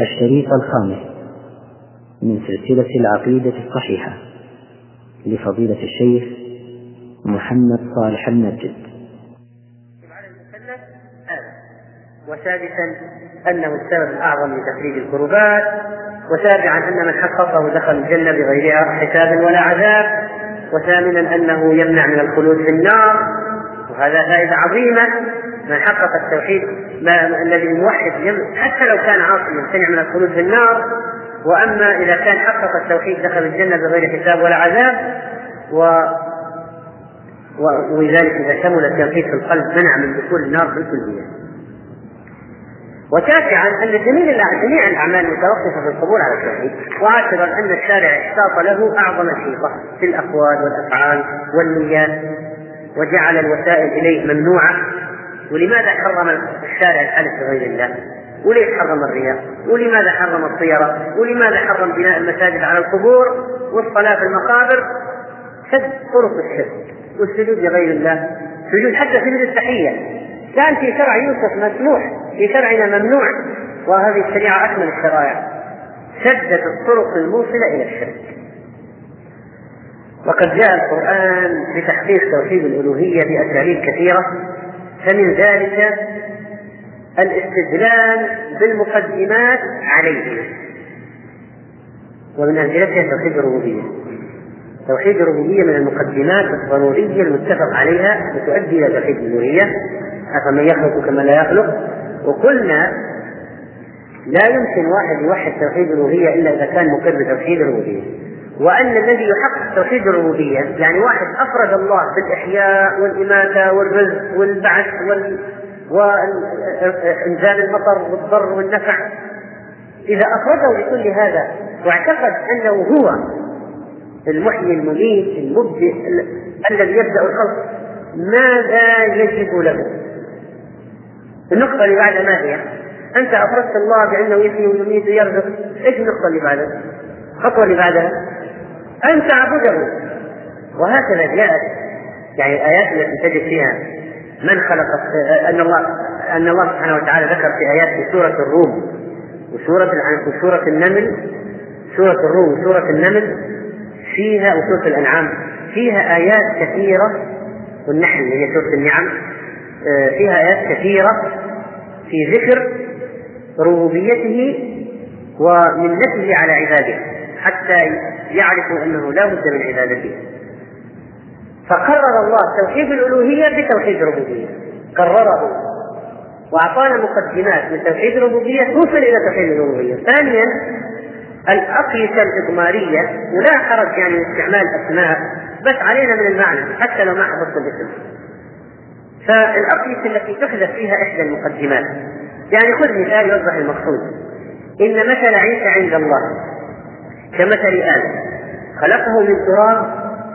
الشريط الخامس من سلسلة العقيدة الصحيحة لفضيلة الشيخ محمد صالح المسجد. وسادسا أنه السبب الأعظم لتخريج الكربات وسابعا أن من حققه دخل الجنة بغير حساب ولا عذاب وثامنا أنه يمنع من الخلود في النار وهذا فائدة عظيمة. من حقق التوحيد ما الذي الموحد حتى لو كان عاصيا يمتنع من الخلود في النار. وأما إذا كان حقق التوحيد دخل الجنة بغير حساب ولا عذاب. و ولذلك إذا كمل التوحيد في القلب منع من دخول النار بالكليه. وتاسعا أن جميع جميع الأعمال متوقفة في القبول على التوحيد، وعاشرا أن الشارع اشتاط له أعظم الشيطه في الأقوال والأفعال والنيات وجعل الوسائل إليه ممنوعة. ولماذا حرم الشارع الحلف بغير الله؟ وليش حرم الرياء؟ ولماذا حرم الطيرة؟ ولماذا حرم بناء المساجد على القبور والصلاة في المقابر؟ سد طرق الشرك والسجود لغير الله، سجود حتى سجود التحية كان في شرع يوسف مسموح، في شرعنا ممنوع، وهذه الشريعة أكمل الشرائع. سدت الطرق الموصلة إلى الشرك. وقد جاء القرآن بتحقيق توحيد الألوهية بأساليب كثيرة فمن ذلك الاستدلال بالمقدمات عليه ومن أمثلتها توحيد الربوبية؟ توحيد الربوبية من المقدمات الضرورية المتفق عليها وتؤدي إلى توحيد الألوهية أفمن يخلق كما لا يخلق؟ وقلنا لا يمكن واحد يوحد توحيد الألوهية إلا إذا كان مقر بتوحيد الربوبية. وأن الذي يحقق توحيد الربوبية يعني واحد أفرد الله بالإحياء والإماتة والرزق والبعث وال... وإنزال المطر والضر والنفع إذا أفرده بكل هذا واعتقد أنه هو المحيي المميت المبدئ الذي يبدأ الخلق ماذا يجب له؟ النقطة اللي بعدها ما هي؟ أنت أفردت الله بأنه يحيي ويميت ويرزق، إيش النقطة اللي بعدها؟ الخطوة اللي بعدها أن تعبده. وهكذا جاءت يعني الآيات التي تجد فيها من خلق أن الله أن الله سبحانه وتعالى ذكر في آيات في سورة الروم وسورة وسورة النمل. سورة الروم وسورة النمل فيها وسورة الأنعام. فيها آيات كثيرة والنحل اللي هي سورة النعم. فيها آيات كثيرة في ذكر ربوبيته ومنته على عباده. حتى يعرفوا أنه لا بد من عبادته. فقرر الله توحيد الألوهية بتوحيد الربوبيه قرره. وأعطانا مقدمات من توحيد الربوبيه توصل إلى توحيد الألوهية. ثانيا الأقيسة الاضماريه ولا حرج يعني استعمال أسماء بس علينا من المعنى حتى لو ما حفظت الاسم. فالأقيسة التي تحدث فيها إحدى المقدمات. يعني خذ مثال يوضح المقصود. إن مثل عيسى عند الله. كمثل آدم خلقه من تراب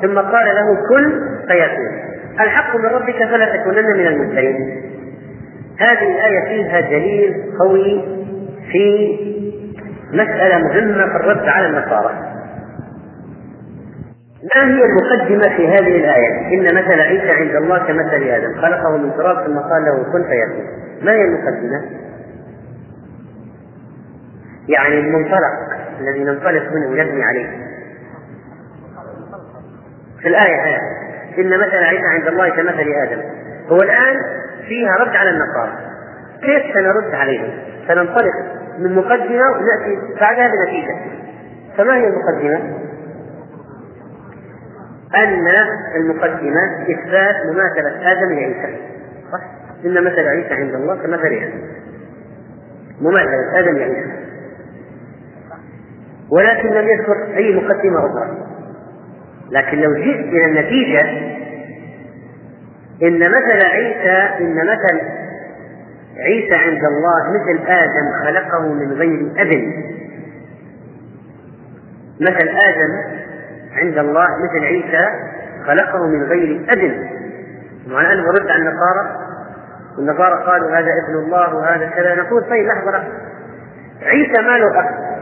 ثم قال له كن فيكون. الحق من ربك فلا تكونن من الممترين. هذه الآية فيها دليل قوي في مسألة مهمة في الرد على النصارى. ما هي المقدمة في هذه الآية؟ إن مثل عيسى عند الله كمثل آدم. خلقه من تراب ثم قال له كن فيكون. ما هي المقدمة؟ يعني المنطلق الذي ننطلق منه ونبني عليه. في الآية آية. إن مثل عيسى عند الله كمثل آدم. هو الآن فيها رد على النصارى. كيف سنرد عليهم؟ سننطلق من مقدمة ونأتي بعدها بنتيجة فما هي المقدمة؟ أن المقدمة إثبات مماثلة آدم لعيسى صح؟ إن مثل عيسى عند الله كمثل آدم. مماثلة آدم لعيسى ولكن لم يذكر أي مقدمة أخرى. لكن لو جئت إلى النتيجة إن مثل عيسى إن مثل عيسى عند الله مثل آدم خلقه من غير أب مثل آدم عند الله مثل عيسى خلقه من غير أب وأنا أنا برد على النصارى والنصارى قالوا هذا ابن الله وهذا كذا. نقول طيب لحظة عيسى ما له أب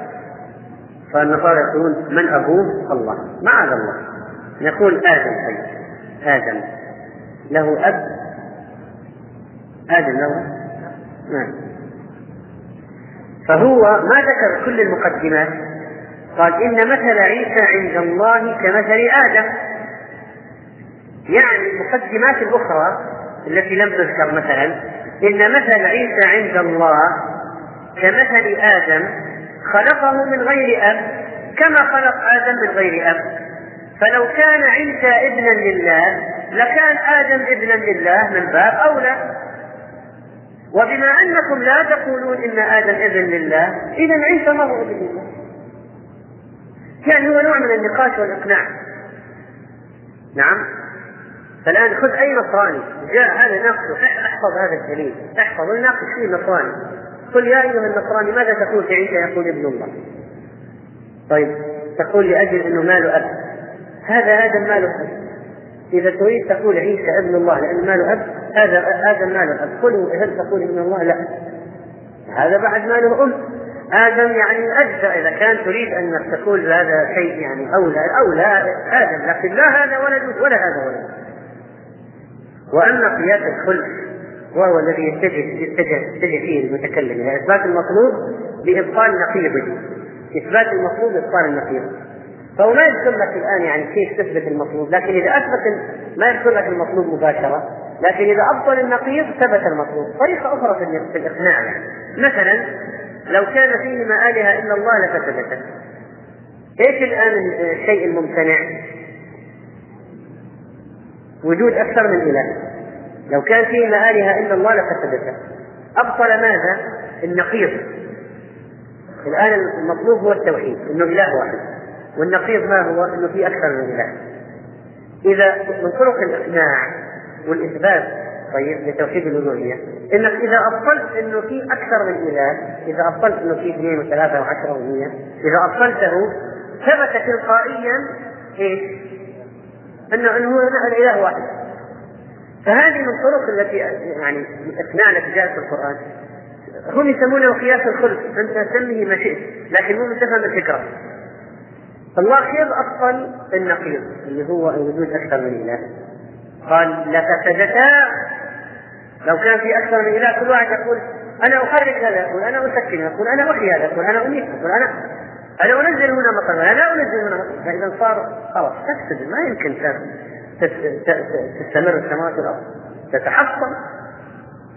فالنصارى يقولون من أبوه؟ الله. معاذ الله. نقول آدم طيب آدم. له أب. آدم له نعم. فهو ما ذكر كل المقدمات. قال إن مثل عيسى عند الله كمثل آدم. يعني المقدمات الأخرى التي لم تذكر مثلا إن مثل عيسى عند الله كمثل آدم. خلقه من غير أب كما خلق آدم من غير أب. فلو كان عيسى ابنا لله لكان آدم ابنا لله من باب أولى. وبما أنكم لا تقولون إن آدم ابن لله إذا عيسى ما هو ابن لله. يعني هو نوع من النقاش والإقناع. نعم. فالآن خذ أي نصراني جاء هذا ناقشه أحفظ هذا الدليل. أحفظ وناقش فيه نصراني قل يا أيها النصراني ماذا تقول في عيسى يقول ابن الله؟ طيب تقول لأجل أنه ماله أب. هذا آدم ماله أب. إذا تريد تقول عيسى ابن الله لأن ماله أب هذا آدم ماله أب. قل هل تقول ابن الله؟ لا. هذا بعد ماله أم. آدم يعني أجزاء إذا كان تريد أن تقول هذا شيء يعني أولى أولى آدم لكن لا هذا ولد ولا هذا ولد وأما قياس الخلف وهو الذي يتجه يتجه يتجه فيه المتكلم. إلى إثبات المطلوب بإبطال نقيضه إثبات المطلوب بإبطال النقيض. فهو ما يذكر لك الآن يعني كيف تثبت المطلوب لكن إذا أثبت ما يذكر لك المطلوب مباشرة لكن إذا أبطل النقيض ثبت المطلوب. طريقة أخرى في الإقناع. يعني. مثلا لو كان فيهما آلهة إلا الله لفسدتا إيش الآن الشيء الممتنع؟ وجود أكثر من إله. لو كان فيهما آلهة إلا الله لفسدتا أبطل ماذا؟ النقيض الآن المطلوب هو التوحيد إنه إله واحد والنقيض ما هو؟ إنه في أكثر من إله إذا من طرق الإقناع والإثبات طيب لتوحيد الألوهية إنك إذا أبطلت إنه في أكثر من إله إذا أبطلت إنه في اثنين وثلاثة وعشرة ومية إذا أبطلته ثبت تلقائيا إيش؟ أنه أنه هو الإله واحد فهذه من الطرق التي يعني جاءت في القرآن. هم يسمونه قياس الخلق. أنت سميه ما شئت لكن مو تفهم الله كيف أبطل النقيض اللي هو وجود أكثر من إله. قال لفسدتا لو كان في أكثر من إله كل واحد يقول أنا أخرج هذا يقول أنا أسكن يقول أنا أحيي هذا يقول أنا أميت يقول أنا أنا أنزل هنا مطر أنا لا أنزل هنا مطر فإذا صار خلاص تفسد ما يمكن تستمر السماوات والأرض. تتحطم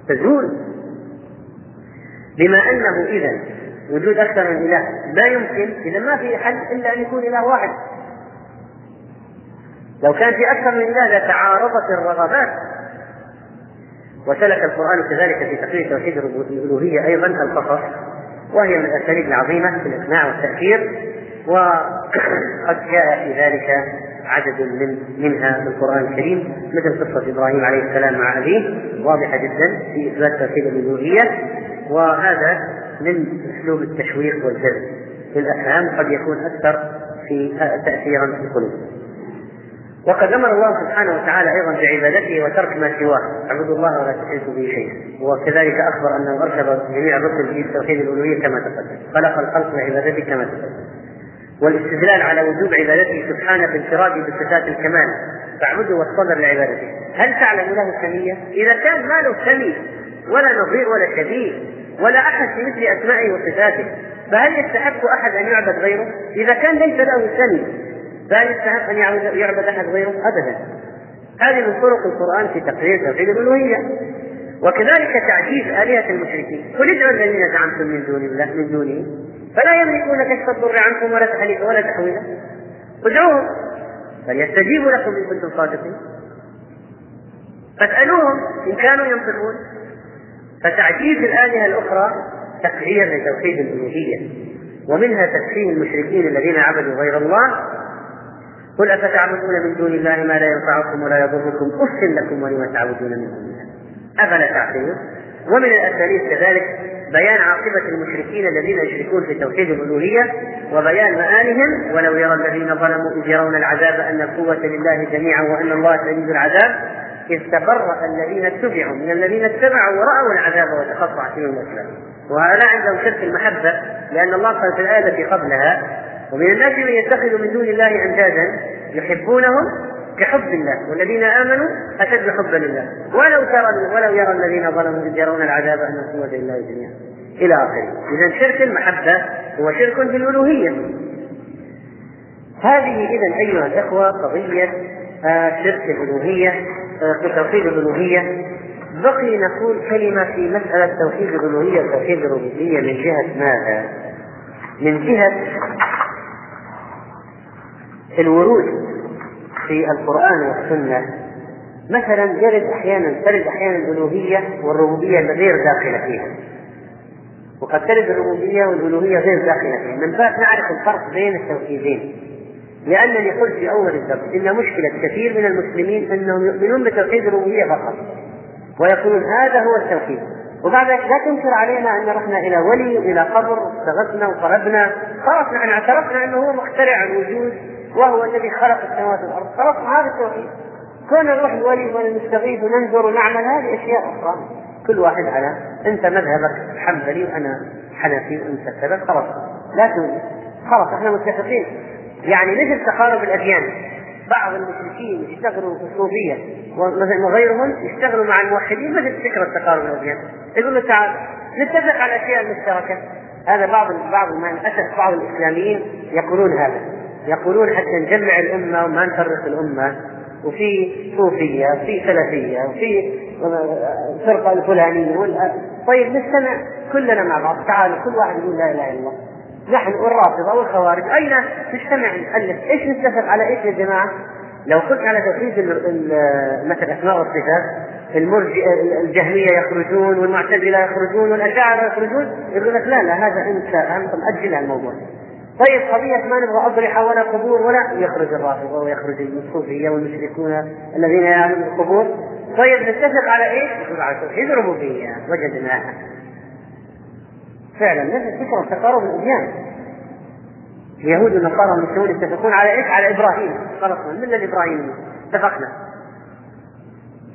تزول. بما أنه إذا وجود أكثر من إله لا يمكن إذا ما في حل إلا أن يكون إله واحد. لو كان في أكثر من إله لتعارضت الرغبات. وسلك القرآن كذلك في تقرير توحيد الألوهية أيضا القصص وهي من الأساليب العظيمة في الإقناع والتأثير. وقد جاء في ذلك عدد من منها في القرآن الكريم مثل قصة إبراهيم عليه السلام مع أبيه واضحة جدا في إثبات توحيد الألوهية وهذا من أسلوب التشويق والجذب الأفهام قد يكون أكثر في تأثيرا في القلوب. وقد أمر الله سبحانه وتعالى أيضا بعبادته وترك ما سواه، اعبدوا الله ولا تشركوا به شيئا، وكذلك أخبر انه أرشد جميع الرسل في توحيد الألوهية كما تقدم، خلق الخلق لعبادته كما تقدم. والاستدلال على وجوب عبادته سبحانه بانفراده بصفات الكمال، فاعبده واصطبر لعبادته، هل تعلم له سمية؟ إذا كان ما له سمي ولا نظير ولا شبيه ولا أحد في مثل أسمائه وصفاته، فهل يستحق أحد أن يعبد غيره؟ إذا كان ليس له سمي فهل يستحق أن يعبد أحد غيره؟ ابدا. هذه من طرق القرآن في تقرير توحيد الألوهية. وكذلك تعجيز آلهة المشركين، قل ادعوا الذين زعمتم من دون الله من دونه فلا يملكون كشف الضر عنكم ولا تحريفا ولا تحويلا. ادعوهم فليستجيبوا لكم إن كنتم صادقين. فاسألوهم إن كانوا ينطقون. فتعجيز الآلهة الأخرى تقرير لتوحيد الألوهية ومنها تكفير المشركين الذين عبدوا غير الله قل أفتعبدون من دون الله ما لا ينفعكم ولا يضركم أف لكم ولم تعبدون من دون الله أفلا تعقلون ومن الأساليب كذلك بيان عاقبة المشركين الذين يشركون في توحيد الألوهية وبيان مآلهم ولو يرى الذين ظلموا إذ يرون العذاب أن القوة لله جميعا وأن الله شديد العذاب إذ تبرأ الذين اتبعوا من الذين اتبعوا ورأوا العذاب وتقطعت بهم الأسباب. وهؤلاء عندهم شرك المحبة لأن الله قال في الآية التي قبلها ومن الناس من يتخذ من دون الله أندادا يحبونهم كحب الله والذين آمنوا أشد حبا لله. ولو ترى ولو يرى الذين ظلموا إذ يرون العذاب أن القوة لله جميعا. إلى آخره. إذا شرك المحبة هو شرك بالألوهية. هذه إذا أيها الإخوة قضية آه، شرك الألوهية آه، في توحيد الألوهية. بقي نقول كلمة في مسألة توحيد الألوهية وتوحيد الربوبية من جهة ماذا؟ من جهة الورود. في القرآن والسنة. مثلا يرد أحيانا ترد أحيانا الألوهية والربوبية غير داخلة فيها. وقد ترد الربوبية والألوهية غير داخلة فيها. من باب نعرف الفرق بين التوحيدين. لأنني قلت في أول الدرس إن مشكلة كثير من المسلمين أنهم يؤمنون بتوحيد الربوبية فقط. ويقولون هذا هو التوحيد. وبعد ذلك لا تنكر علينا أن رحنا إلى ولي والى قبر استغثنا وقربنا خلاص نحن اعترفنا أنه هو مخترع الوجود. وهو الذي خلق السماوات والأرض. خلاص هذا التوحيد. كون نروح الولي ونستغيث وننذر ونعمل هذه أشياء أخرى. كل واحد على أنت مذهبك حنبلي وأنا حنفي وأنت كذا خلاص. لا خلاص إحنا متفقين. يعني مثل تقارب الأديان؟ بعض المشركين يشتغلوا في الصوفية وغيرهم يشتغلوا مع الموحدين مثل فكرة تقارب الأديان. يقول له تعال نتفق على الأشياء المشتركة هذا بعض بعض مع الأسف بعض الإسلاميين يقولون هذا. يقولون حتى نجمع الأمة وما نفرق الأمة وفي صوفية وفي سلفية وفي الفرقة الفلانية. طيب نستمع كلنا مع بعض. تعالوا كل واحد يقول لا إله إلا الله. نحن والرافضة والخوارج. أين نجتمع نألف. إيش نتفق على إيش يا جماعة؟ لو قلت على توحيد مثل أسماء والصفات الجهمية يخرجون والمعتزلة يخرجون والأشاعرة يخرجون يقول لك لا لا هذا أنت أنت مأجل الموضوع. طيب قضية ما نبغى أضرحة ولا قبور ولا يخرج الرافضة ويخرج الصوفية والمشركون الذين يعلمون القبور. طيب نتفق على إيش؟ يقول على توحيد الربوبية. وجدناها فعلا نفس فكرة تقارب الأديان. اليهود والنصارى والمسلمون يتفقون على إيش؟ على إبراهيم. خلصنا. من الابراهيمي اتفقنا.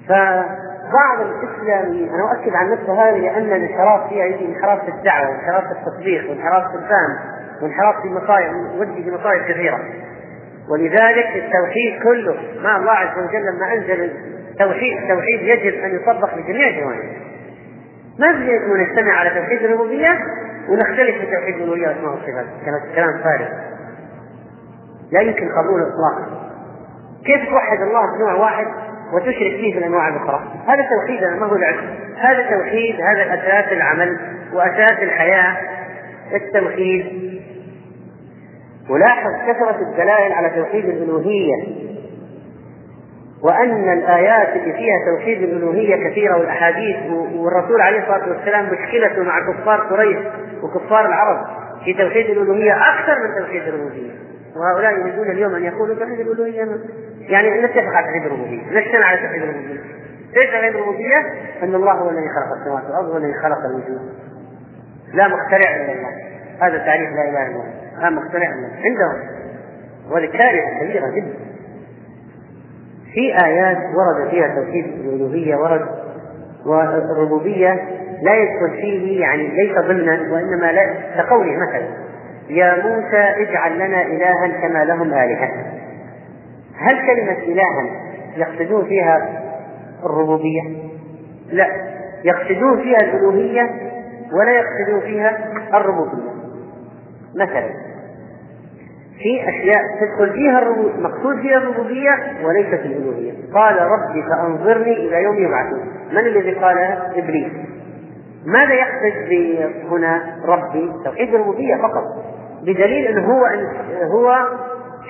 فبعض الإسلاميين أنا أؤكد عن نفسي هذا لأن الانحراف فيها يجي انحراف في الدعوة وانحراف في التطبيق وانحراف في الفهم. وانحراف في مصائب وجه في مصائب كثيرة. ولذلك التوحيد كله ما الله عز وجل لما أنزل التوحيد التوحيد يجب أن يطبق بجميع جوانبه ما بيجوز نجتمع على توحيد الربوبية ونختلف في توحيد الألوهية وأسماء والصفات كلام فارغ. لا يمكن قبوله إطلاقا. كيف توحد الله بنوع واحد وتشرك فيه في الأنواع الأخرى؟ هذا توحيد ما هو العلم هذا توحيد هذا أساس العمل وأساس الحياة. التوحيد ولاحظ كثرة الدلائل على توحيد الألوهية وأن الآيات اللي فيها توحيد الألوهية كثيرة والأحاديث والرسول عليه الصلاة والسلام مشكلته مع كفار قريش وكفار العرب في توحيد الألوهية أكثر من توحيد الربوبية وهؤلاء يريدون اليوم أن يقولوا توحيد الألوهية يعني نتفق على توحيد الربوبية نجتمع على توحيد الربوبية إيش توحيد الربوبية؟ أن الله هو الذي خلق السماوات والأرض هو الذي خلق الوجود. لا مخترع إلا الله. هذا تعريف لا إله إلا الله. إلا الله عندهم. وهذه كارثة كبيرة جدا. في آيات ورد فيها توحيد الألوهية ورد والربوبية لا يدخل فيه يعني ليس ضمنا وإنما لا كقوله مثلا يا موسى اجعل لنا إلها كما لهم آلهة. هل كلمة إلها يقصدون فيها الربوبية؟ لا. يقصدون فيها الألوهية ولا يقصدون فيها الربوبية. مثلا في أشياء تدخل فيها الربوبية مقصود فيها الربوبية وليست الألوهية. قال ربي فأنظرني إلى يوم يبعثون. من الذي قالها إبليس؟ ماذا يقصد هنا ربي توحيد الربوبية فقط؟ بدليل انه هو هو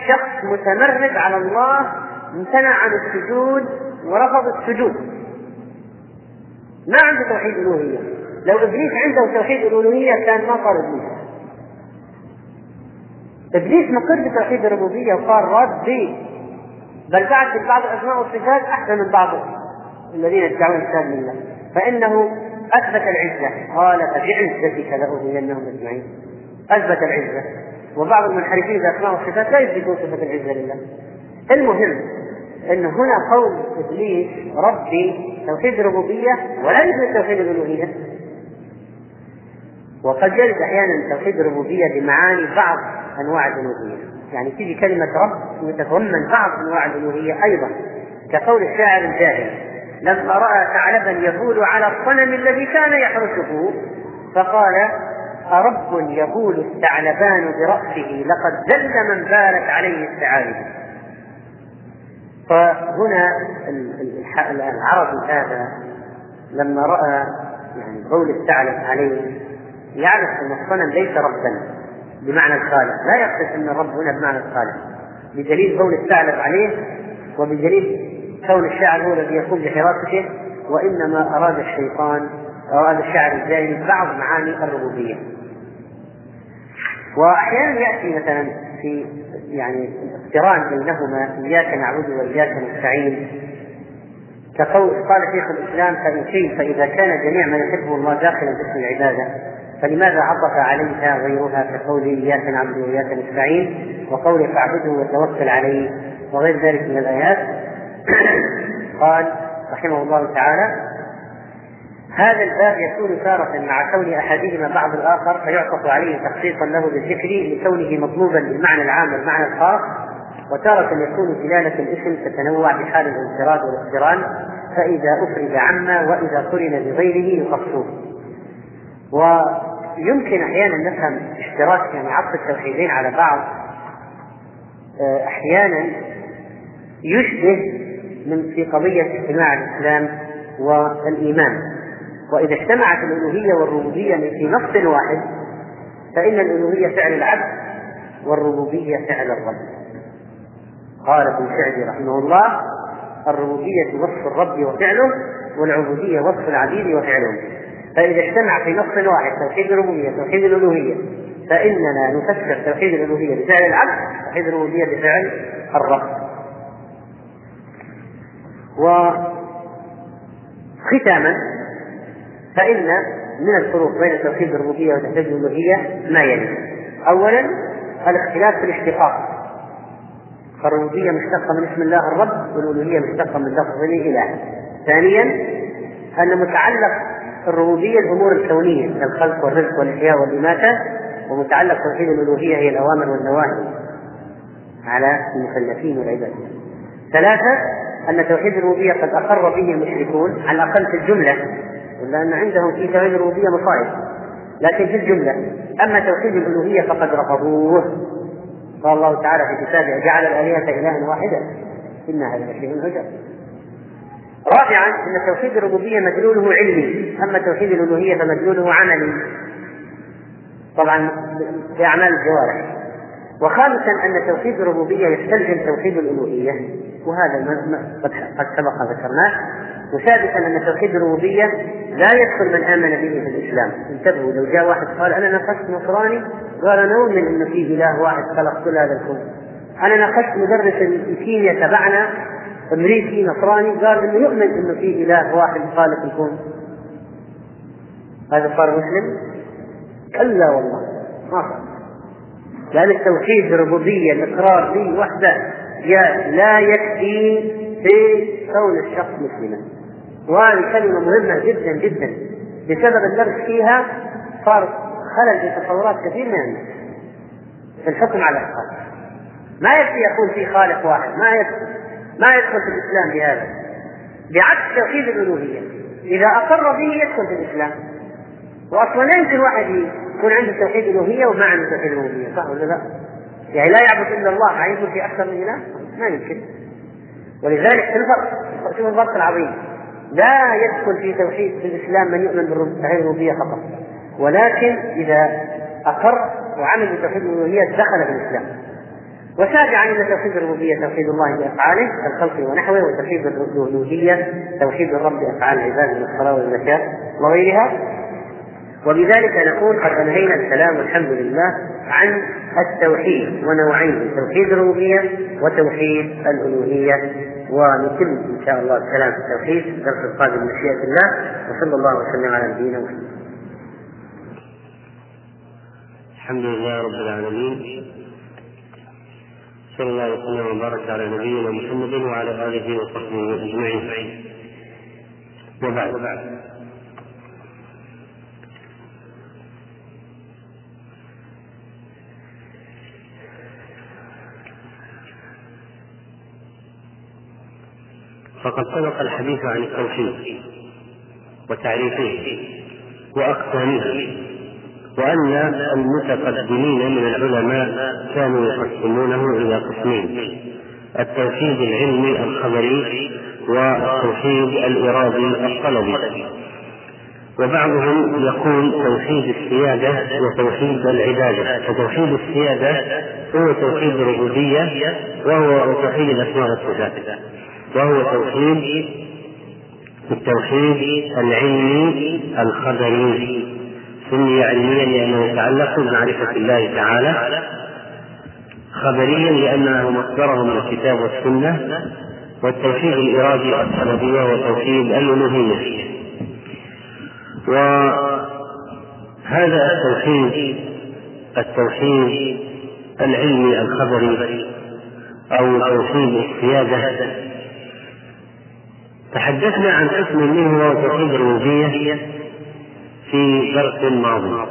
شخص متمرد على الله امتنع عن السجود ورفض السجود. ما عنده توحيد الألوهية؟ لو إبليس عنده توحيد الألوهية كان ما صار ابليس إبليس مقر بتوحيد الربوبية وقال ربي بل بعد بعض الأسماء والصفات أحسن من بعض الذين يدعون الكتاب لله. فإنه أثبت العزة. قال فبعزتك لاغوينهم أجمعين. أثبت العزة. وبعض المنحرفين في الأسماء والصفات لا يثبتون صفة العزة لله. المهم إن هنا قول إبليس ربي توحيد الربوبية ولا يثبت توحيد الألوهية. وقد يرد أحيانا توحيد الربوبية بمعاني بعض أنواع الألوهية. يعني تيجي كلمة رب وتتضمن بعض أنواع الألوهية أيضا كقول الشاعر الجاهل لما رأى ثعلبا يبول على الصنم الذي كان يحرسه فقال أرب يقول الثعلبان برأسه لقد ذل من بالت عليه الثعالب. فهنا العربي هذا لما رأى يعني بول الثعلب عليه يعرف أن الصنم ليس ربا. بمعنى الخالق. لا يقصد أن الرب هنا بمعنى الخالق. بدليل بول الثعلب عليه وبدليل كون الشاعر هو الذي يقوم بحراسته وإنما أراد الشيطان أراد الشاعر الجاهلي بعض معاني الربوبية. وأحيانا يأتي مثلا في يعني اقتران بينهما إياك نعبد وإياك نستعين. كقول قال شيخ الإسلام فإن كيف فإذا كان جميع ما يحبه الله داخلا باسم العبادة. فلماذا عطف عليها غيرها كقول إياك نعبد وإياك نستعين وقول فاعبده وتوكل عليه وغير ذلك من الآيات؟ قال رحمه الله تعالى هذا الباب يكون تارة مع كون أحدهما بعض الآخر فيعطف عليه تخصيصا له بالذكر لكونه مطلوبا بالمعنى العام والمعنى الخاص وتارة يكون دلالة الاسم تتنوع بحال الانفراد والاقتران فإذا أفرد عما وإذا قرن بغيره يخصوه. ويمكن أحيانا نفهم اشتراك يعني عطف التوحيدين على بعض آه، أحيانا يشبه من في قضية اجتماع الإسلام والإيمان. وإذا اجتمعت الألوهية والربوبية في نص واحد فإن الألوهية فعل العبد والربوبية فعل الرب. قال ابن سعدي رحمه الله الربوبية وصف الرب وفعله والعبودية وصف العبيد وفعلهم فإذا اجتمع في نص واحد توحيد الربوبية توحيد الألوهية فإننا نفسر توحيد الألوهية بفعل العبد توحيد الربوبية بفعل الرب. وختاما فإن من الفروق بين توحيد الربوبية وتوحيد الألوهية ما يلي. أولا الاختلاف في الاشتقاق. فالربوبية مشتقة من اسم الله الرب والألوهية مشتقة من لفظ الإله ثانيا أن متعلق الربوبية الأمور الكونية كالخلق والرزق والإحياء والإماتة ومتعلق توحيد الألوهية هي الأوامر والنواهي على المكلفين والعباد. ثلاثة أن توحيد الربوبية قد أقر به المشركون على الأقل في الجملة لأن عندهم في توحيد الربوبية مصائب. لكن في الجملة أما توحيد الألوهية فقد رفضوه. قال الله تعالى في كتابه جعل الآلهة إلها واحدا إن هذا لشيء عجب رابعا أن توحيد الربوبية مدلوله علمي. أما توحيد الألوهية فمدلوله عملي. طبعا بأعمال الجوارح. وخامسا أن توحيد الربوبية يستلزم توحيد الألوهية. وهذا قد قد سبق ذكرناه. وسادسا أن توحيد الربوبية لا يدخل من آمن به في الإسلام. انتبهوا لو جاء واحد قال أنا نقشت نصراني قال أنا أؤمن إنه في إله واحد خلق كل هذا الكون. أنا ناقشت مدرس الكيمياء تبعنا امريكي نصراني قال إنه يؤمن إنه في إله واحد خالق الكون. هذا صار مسلم؟ كلا والله ما صار. لأن التوحيد الربوبيه الإقرار به وحده. لا يكفي في كون الشخص مسلما. وهذه كلمة مهمة جدا جدا. بسبب الدرس فيها صار خلل في تصورات كثير من الناس. في الحكم على الأشخاص ما يكفي يكون في خالق واحد ما يكفي. ما يدخل في الإسلام بهذا؟ بعكس توحيد الألوهية. إذا أقر به يدخل في الإسلام. وأصلا لا يمكن واحد يكون عنده توحيد الألوهية وما عنده توحيد الربوبية صح ولا لا؟ يعني لا يعبد إلا الله يكون في أكثر من إله؟ ما يمكن. ولذلك في الفرق شوف الفرق العظيم. لا يدخل في توحيد في الإسلام من يؤمن بالربوبيه فقط. ولكن إذا أقر وعمل بتوحيد الألوهية دخل في الإسلام. وسابعا ان توحيد الربوبية توحيد الله بأفعاله كالخلق ونحوه وتوحيد الألوهية توحيد الرب بأفعال العباد من الصلاه والزكاة وغيرها. وبذلك نكون قد أنهينا الكلام والحمد لله عن التوحيد ونوعين توحيد الربوبية وتوحيد الألوهية. ونتم إن شاء الله الكلام في التوحيد في الدرس القادم بمشيئه الله. وصلى الله وسلم على نبينا محمد. الحمد لله رب العالمين. صلى الله وسلم وبارك على نبينا محمد وعلى آله وصحبه أجمعين. وبعد. فقد سبق الحديث عن التوحيد وتعريفه وأقسامها وأن المتقدمين من العلماء كانوا يقسمونه إلى قسمين التوحيد العلمي الخبري والتوحيد الإرادي الطلبي. وبعضهم يقول توحيد السيادة وتوحيد العبادة. فتوحيد السيادة هو توحيد الربوبية وهو توحيد الأسماء والصفات. وهو توحيد التوحيد العلمي الخبري. سمي علميا لأنه يتعلق بمعرفة الله تعالى خبريا لأنه مصدره من الكتاب والسنة والتوحيد الإرادي الطلبي وهو توحيد الألوهية. وهذا التوحيد التوحيد العلمي الخبري أو توحيد السيادة. تحدثنا عن قسم منه وهو توحيد الربوبية في درس ماضي.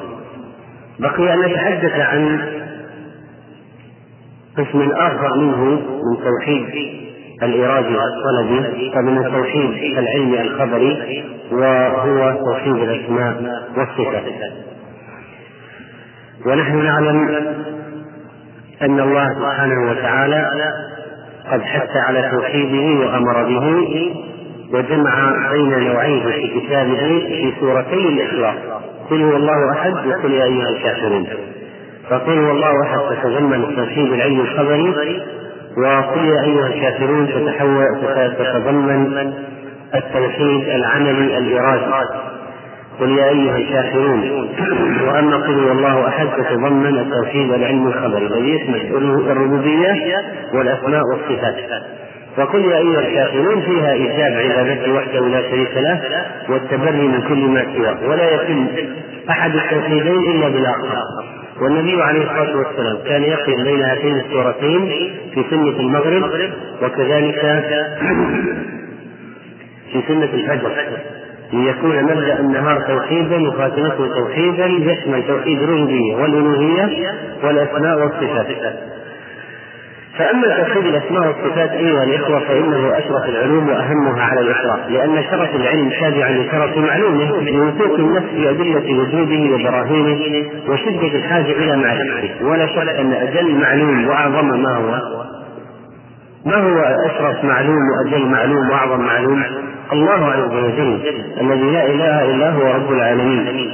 بقي أن نتحدث عن قسم آخر منه من توحيد الإرادي الطلبي فمن التوحيد العلمي الخبري وهو توحيد الأسماء والصفات. ونحن نعلم أن الله سبحانه وتعالى قد حث على توحيده وأمر به وجمع بين نوعيه في كتابه في سورتي الإخلاص قل هو الله أحد وقل يا أيها الكافرون. فقل هو الله أحد تتضمن التوحيد العلمي الخبري. وقل يا أيها الكافرون تتضمن التوحيد العملي الإرادي. قل يا أيها الكافرون وأما قل هو الله أحد تتضمن التوحيد العلمي الخبري. الذي يشمل الربوبية والأسماء والصفات. وقل يا أيها الكافرون فيها إيجاب عبادته وحده لا شريك له والتبري من كل ما سواه ولا يتم أحد التوحيدين إلا بالآخر. والنبي عليه الصلاة والسلام كان يقف بين هاتين السورتين في سنة المغرب وكذلك في سنة الفجر ليكون مبدأ النهار توحيدا وخاتمته توحيدا يشمل توحيد الربوبية والألوهية والأسماء والصفات. فأما توحيد الأسماء والصفات أيها الإخوة فإنه أشرف العلوم وأهمها على الإطلاق لأن شرف العلم تابع لشرف معلومه لوثوق النفس بأدلة وجوده وبراهينه وشدة الحاجة إلى معرفته. ولا شك أن أجل معلوم وأعظم ما هو. ما هو أشرف معلوم وأجل معلوم وأعظم معلوم؟ الله عز وجل الذي لا إله إلا هو رب العالمين.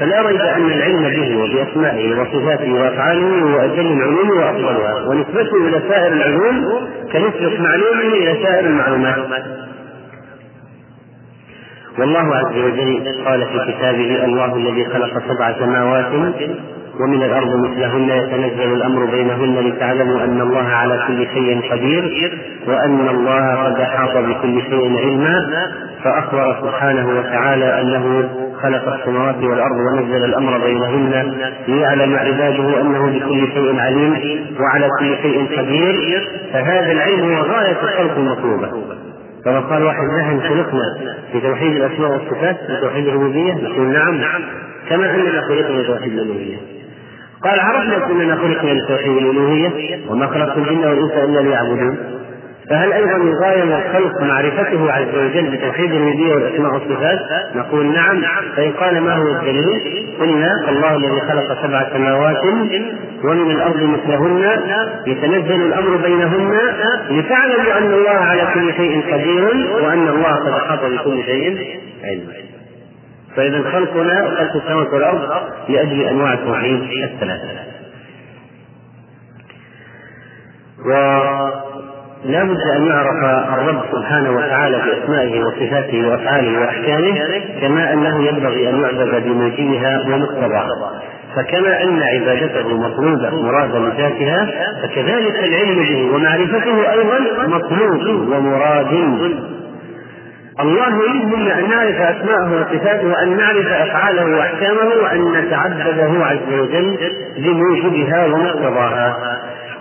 فلا ريب أن العلم به وبأسمائه وصفاته وأفعاله هو أجل العلوم وأفضلها ونسبته إلى سائر العلوم كنسبة معلومه إلى سائر المعلومات. والله عز وجل قال في كتابه الله الذي خلق سبع سماوات ومن الأرض مثلهن يتنزل الأمر بينهن لتعلموا أن الله على كل شيء قدير وأن الله قد أحاط بكل شيء علما. فأخبر سبحانه وتعالى أنه خلق السماوات والأرض ونزل الأمر بينهن ليعلم عباده أنه بكل شيء عليم وعلى كل شيء قدير. فهذا العلم هو غاية الخلق المطلوبة. كما قال واحد نحن خلقنا في توحيد الأسماء والصفات في توحيد الربوبية نقول نعم. كما أننا خلقنا لتوحيد الألوهية. قال عرفنا أننا خلقنا لتوحيد الألوهية وما خلقت الجن والإنس إلا ليعبدون فهل غاية من الخلق معرفته عز وجل بتوحيد الربوبية والأسماء والصفات؟ نقول نعم فإن قال ما هو الدليل؟ قلنا الله الذي خلق سبع سماوات ومن الأرض مثلهن يتنزل الأمر بينهن لتعلموا أن الله على كل شيء قدير وأن الله قد أحاط بكل شيء علما. فإذا خلقنا خلق السماوات والأرض لأجل أنواع التوحيد الثلاثة. و لا بد أن يعرف الرب سبحانه وتعالى بأسمائه وصفاته وأفعاله وأحكامه كما أنه ينبغي أن يعبد بموجبها ومقتضاها فكما أن عبادته مطلوبة مرادة لذاتها فكذلك العلم به ومعرفته أيضا مطلوب ومراد الله يريد منا أن نعرف أسماءه وصفاته وأن نعرف أفعاله وأحكامه وأن نتعبده عز وجل بموجبها ومقتضاها.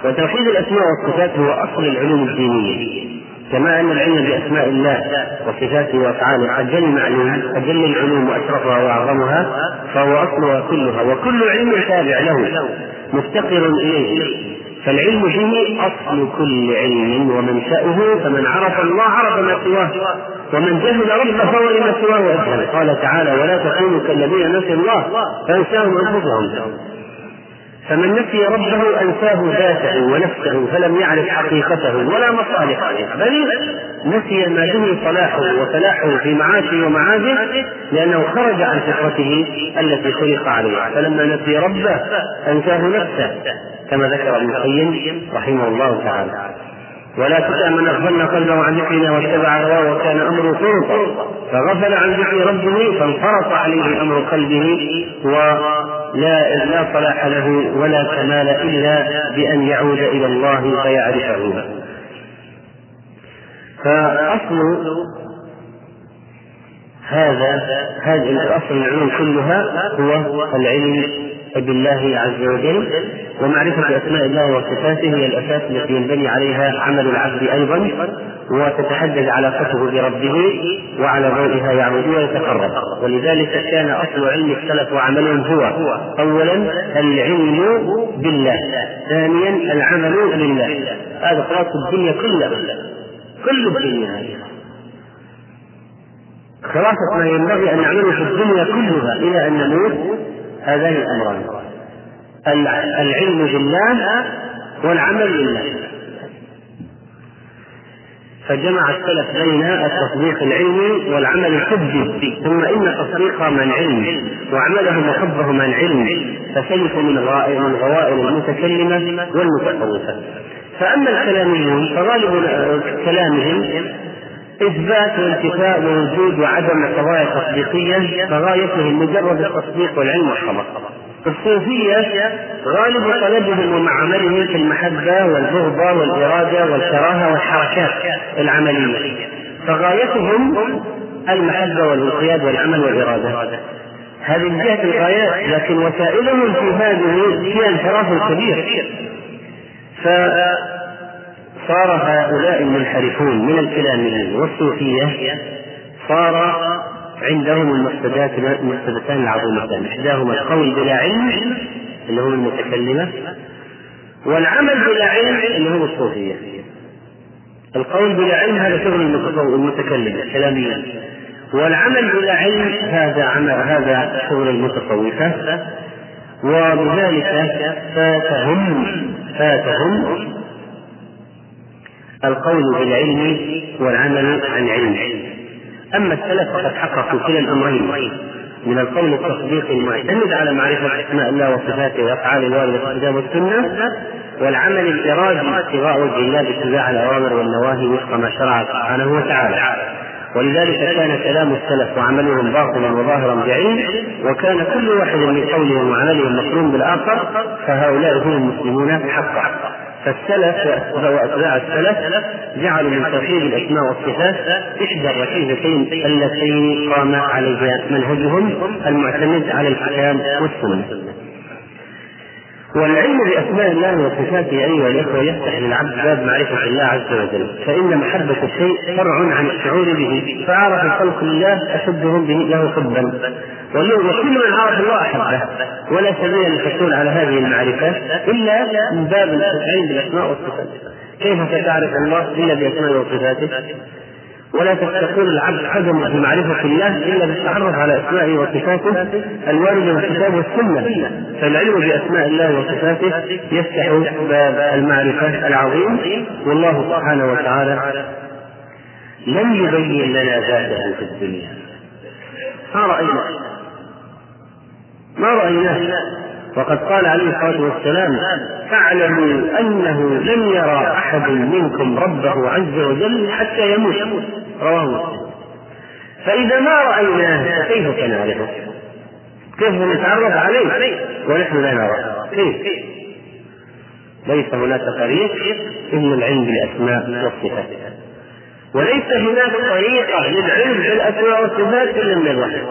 وتوحيد الأسماء والصفات هو أصل العلوم الدينية كما أن العلم بأسماء الله وصفاته وأفعاله أجل معلوم أجل العلوم وأشرفها وأعظمها فهو أصلها كلها وكل علم تابع له مفتقر إليه. فالعلم به أصل كل علم ومنشأه فمن عرف الله عرف ما سواه ومن جهل ربه فهو لما سواه قال تعالى ولا تكونوا كالذين نسوا الله فأنساهم أنفسهم. فمن نسي ربه أنساه ذاته ونفسه فلم يعرف حقيقته ولا مصالحه بل نسي ما به صلاحه وفلاحه في معاشه ومعاده لأنه خرج عن فطرته التي خلق عليها. فلما نسي ربه أنساه نفسه كما ذكر ابن القيم رحمه الله تعالى. ولا تطع من أغفلنا قلبه عن ذكرنا واتبع هواه وكان أمره فرطا فغفل عن ذكر ربه فانفرط عليه أمر قلبه ولا لا صلاح له ولا كمال إلا بأن يعود إلى الله فيعرفه. فأصل هذا هذه الأصل العلوم كلها هو العلم. بالله عز وجل ومعرفة أسماء الله وصفاته هي الأساس التي ينبني عليها عمل العبد أيضا وتتحدد علاقته بربه وعلى ضوئها يعبد ويتقرب. ولذلك كان أصل علم السلف وعملهم هو. أولا العلم بالله ثانيا العمل لله. هذا خلاص الدنيا كلها كل الدنيا خلاصة ما ينبغي أن نعمله في الدنيا كلها إلى أن نموت هذان الأمران. العلم بالله والعمل لله فجمع السلف بين التصديق العلمي والعمل الحبي ثم إن تصديقهم عن علم وعملهم وحبهم عن علم فسلكوا من غوائل من غوائل المتكلمه والمتصوفه فأما الكلاميون فغالب كلامهم إثبات وانتفاء ووجود وعدم القضايا التصديقية فغايتهم مجرد التصديق والعلم والخبر. الصوفية غالب طلبهم ومعاملهم في المحبة والبغضة والإرادة والكراهة والحركات العملية. فغايتهم المحبة والانقياد والعمل والإرادة. هذه جهة الغايات، لكن وسائلهم في هذه فيها انحراف كبير. ف صار هؤلاء المنحرفون من الكلاميين والصوفية صار عندهم المفسدتان العظيمتان. إحداهما القول بلا علم اللي هم المتكلمة والعمل بلا علم اللي هم الصوفية. القول بلا علم هذا شغل المتكلم الكلاميين والعمل بلا علم هذا عمل هذا شغل المتصوفة. وبذلك فاتهم فاتهم القول بالعلم والعمل عن علم. أما السلف فقد حققوا كلا الأمرين من القول التصديقي المعتمد على معرفة أسماء الله وصفاته وأفعال الواردة في الكتاب والسنة والعمل الإرادي ابتغاء وجه الله باتباع الأوامر والنواهي وفق ما شرع سبحانه وتعالى. ولذلك كان كلام السلف وعملهم باطلا وظاهرا بعلم وكان كل واحد من قولهم وعملهم مقرون بالآخر فهؤلاء هم المسلمون حقا. فالسلف واتباع السلف جعلوا من توحيد الأسماء والصفات إحدى الركيزتين اللتين قام عليها منهجهم المعتمد على الكتاب والسنة. والعلم بأسماء الله وصفاته أيها الإخوة يفتح للعبد باب معرفة الله عز وجل. فإن محبة الشيء فرع عن الشعور به فعرف الخلق لله أشدهم به له حبا. وكل من عرف الله أحبه ولا سبيل للحصول على هذه المعرفة إلا من باب العلم بالأسماء والصفات. كيف ستعرف الله إلا باسمائه وصفاته؟ ولا تكون العبد قدم في معرفة الله إلا بالتعرف على أسمائه وصفاته الواردة في الكتاب والسنة. فالعلم بأسماء الله وصفاته يفتح باب المعرفة العظيم والله سبحانه وتعالى لم يبين لنا ذاته في الدنيا. ما رأينا؟ ما رأيناه. وقد قال عليه الصلاة والسلام فاعلموا أنه لم يرى أحد منكم ربه عز وجل حتى يموت رواه مسلم فإذا ما رأيناه فكيف سنعرفه؟ كيف نتعرف عليه ونحن لا نراه؟ كيف؟ ليس هناك طريق إلا العلم بالأسماء والصفات وليس هناك طريقة للعلم بالأسماء والصفات إلا من الوحي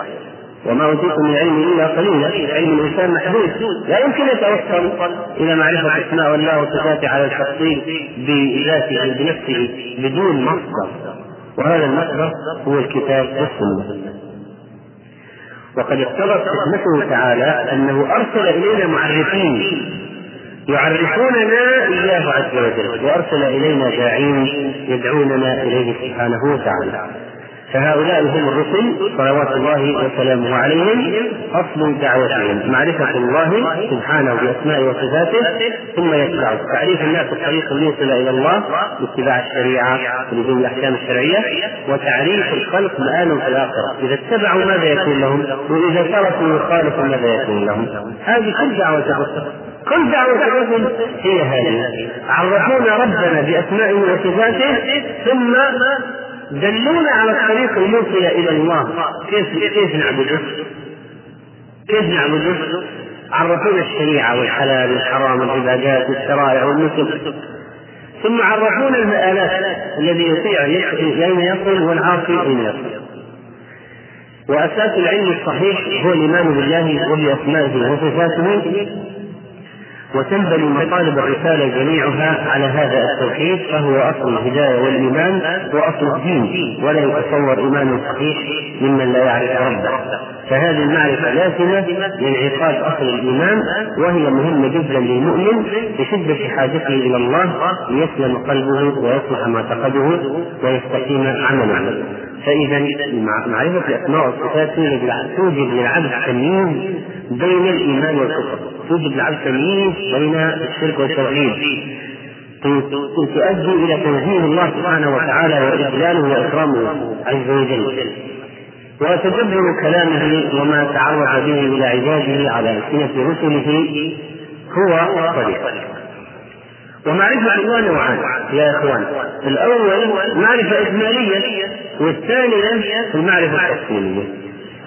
وما أوتيتم من علم إلا قليلا علم الإنسان محدود. لا يمكن يتوصل إلى معرفة أسماء الله وصفاته على التفصيل بذاته بنفسه بدون مصدر. وهذا المصدر هو الكتاب والسنة. وقد اقتضت حكمته تعالى أنه أرسل إلينا معرفين يعرفوننا إياه عز وجل وأرسل إلينا داعين يدعوننا إليه سبحانه وتعالى. فهؤلاء هم الرسل صلوات الله وسلامه عليهم أصل دعوتهم معرفة الله سبحانه بأسمائه وصفاته ثم يتبعه تعريف الناس الطريق الموصل إلى الله باتباع الشريعة ولزوم الأحكام الشرعية وتعريف الخلق مآل في الآخرة. إذا اتبعوا ماذا يكون لهم؟ وإذا تركوا يخالفوا ماذا يكون لهم؟ هذه كل دعوة الرسل. كل دعوة الرسل هي هذه. عرفونا ربنا بأسمائه وصفاته ثم دلونا على الطريق الموصلة إلى الله كيف كيف نعبده؟ كيف نعبده؟ عرفونا الشريعة والحلال والحرام والعبادات والشرائع والنسك ثم عرفونا المآلات الذي يطيع أين يصل والعاصي أين يصل وأساس العلم الصحيح هو الإيمان بالله وبأسمائه وصفاته وتنبني مطالب الرسالة جميعها على هذا التوحيد فهو أصل الهداية والإيمان وأصل الدين ولا يتصور إيمان صحيح ممن لا يعرف ربه. فهذه المعرفة لازمة لانعقاد أصل الإيمان وهي مهمة جدا للمؤمن بشدة حاجته إلى الله ليسلم قلبه ويصلح معتقده ويستقيم عمله فإذا معرفة الأسماء والصفات توجب للعبد تمييز بين الإيمان والكفر. توجب للعبد تمييز بين الشرك والتوحيد. تؤدي إلى تنزيه الله سبحانه وتعالى وإجلاله وإكرامه عز وجل. وتدبر كلامه وما تعرض به إلى عباده على ألسنة رسله هو الطريق ومعرفة الله نوعان يا إخوان الأول معرفة إجمالية والثانية المعرفة التفصيلية.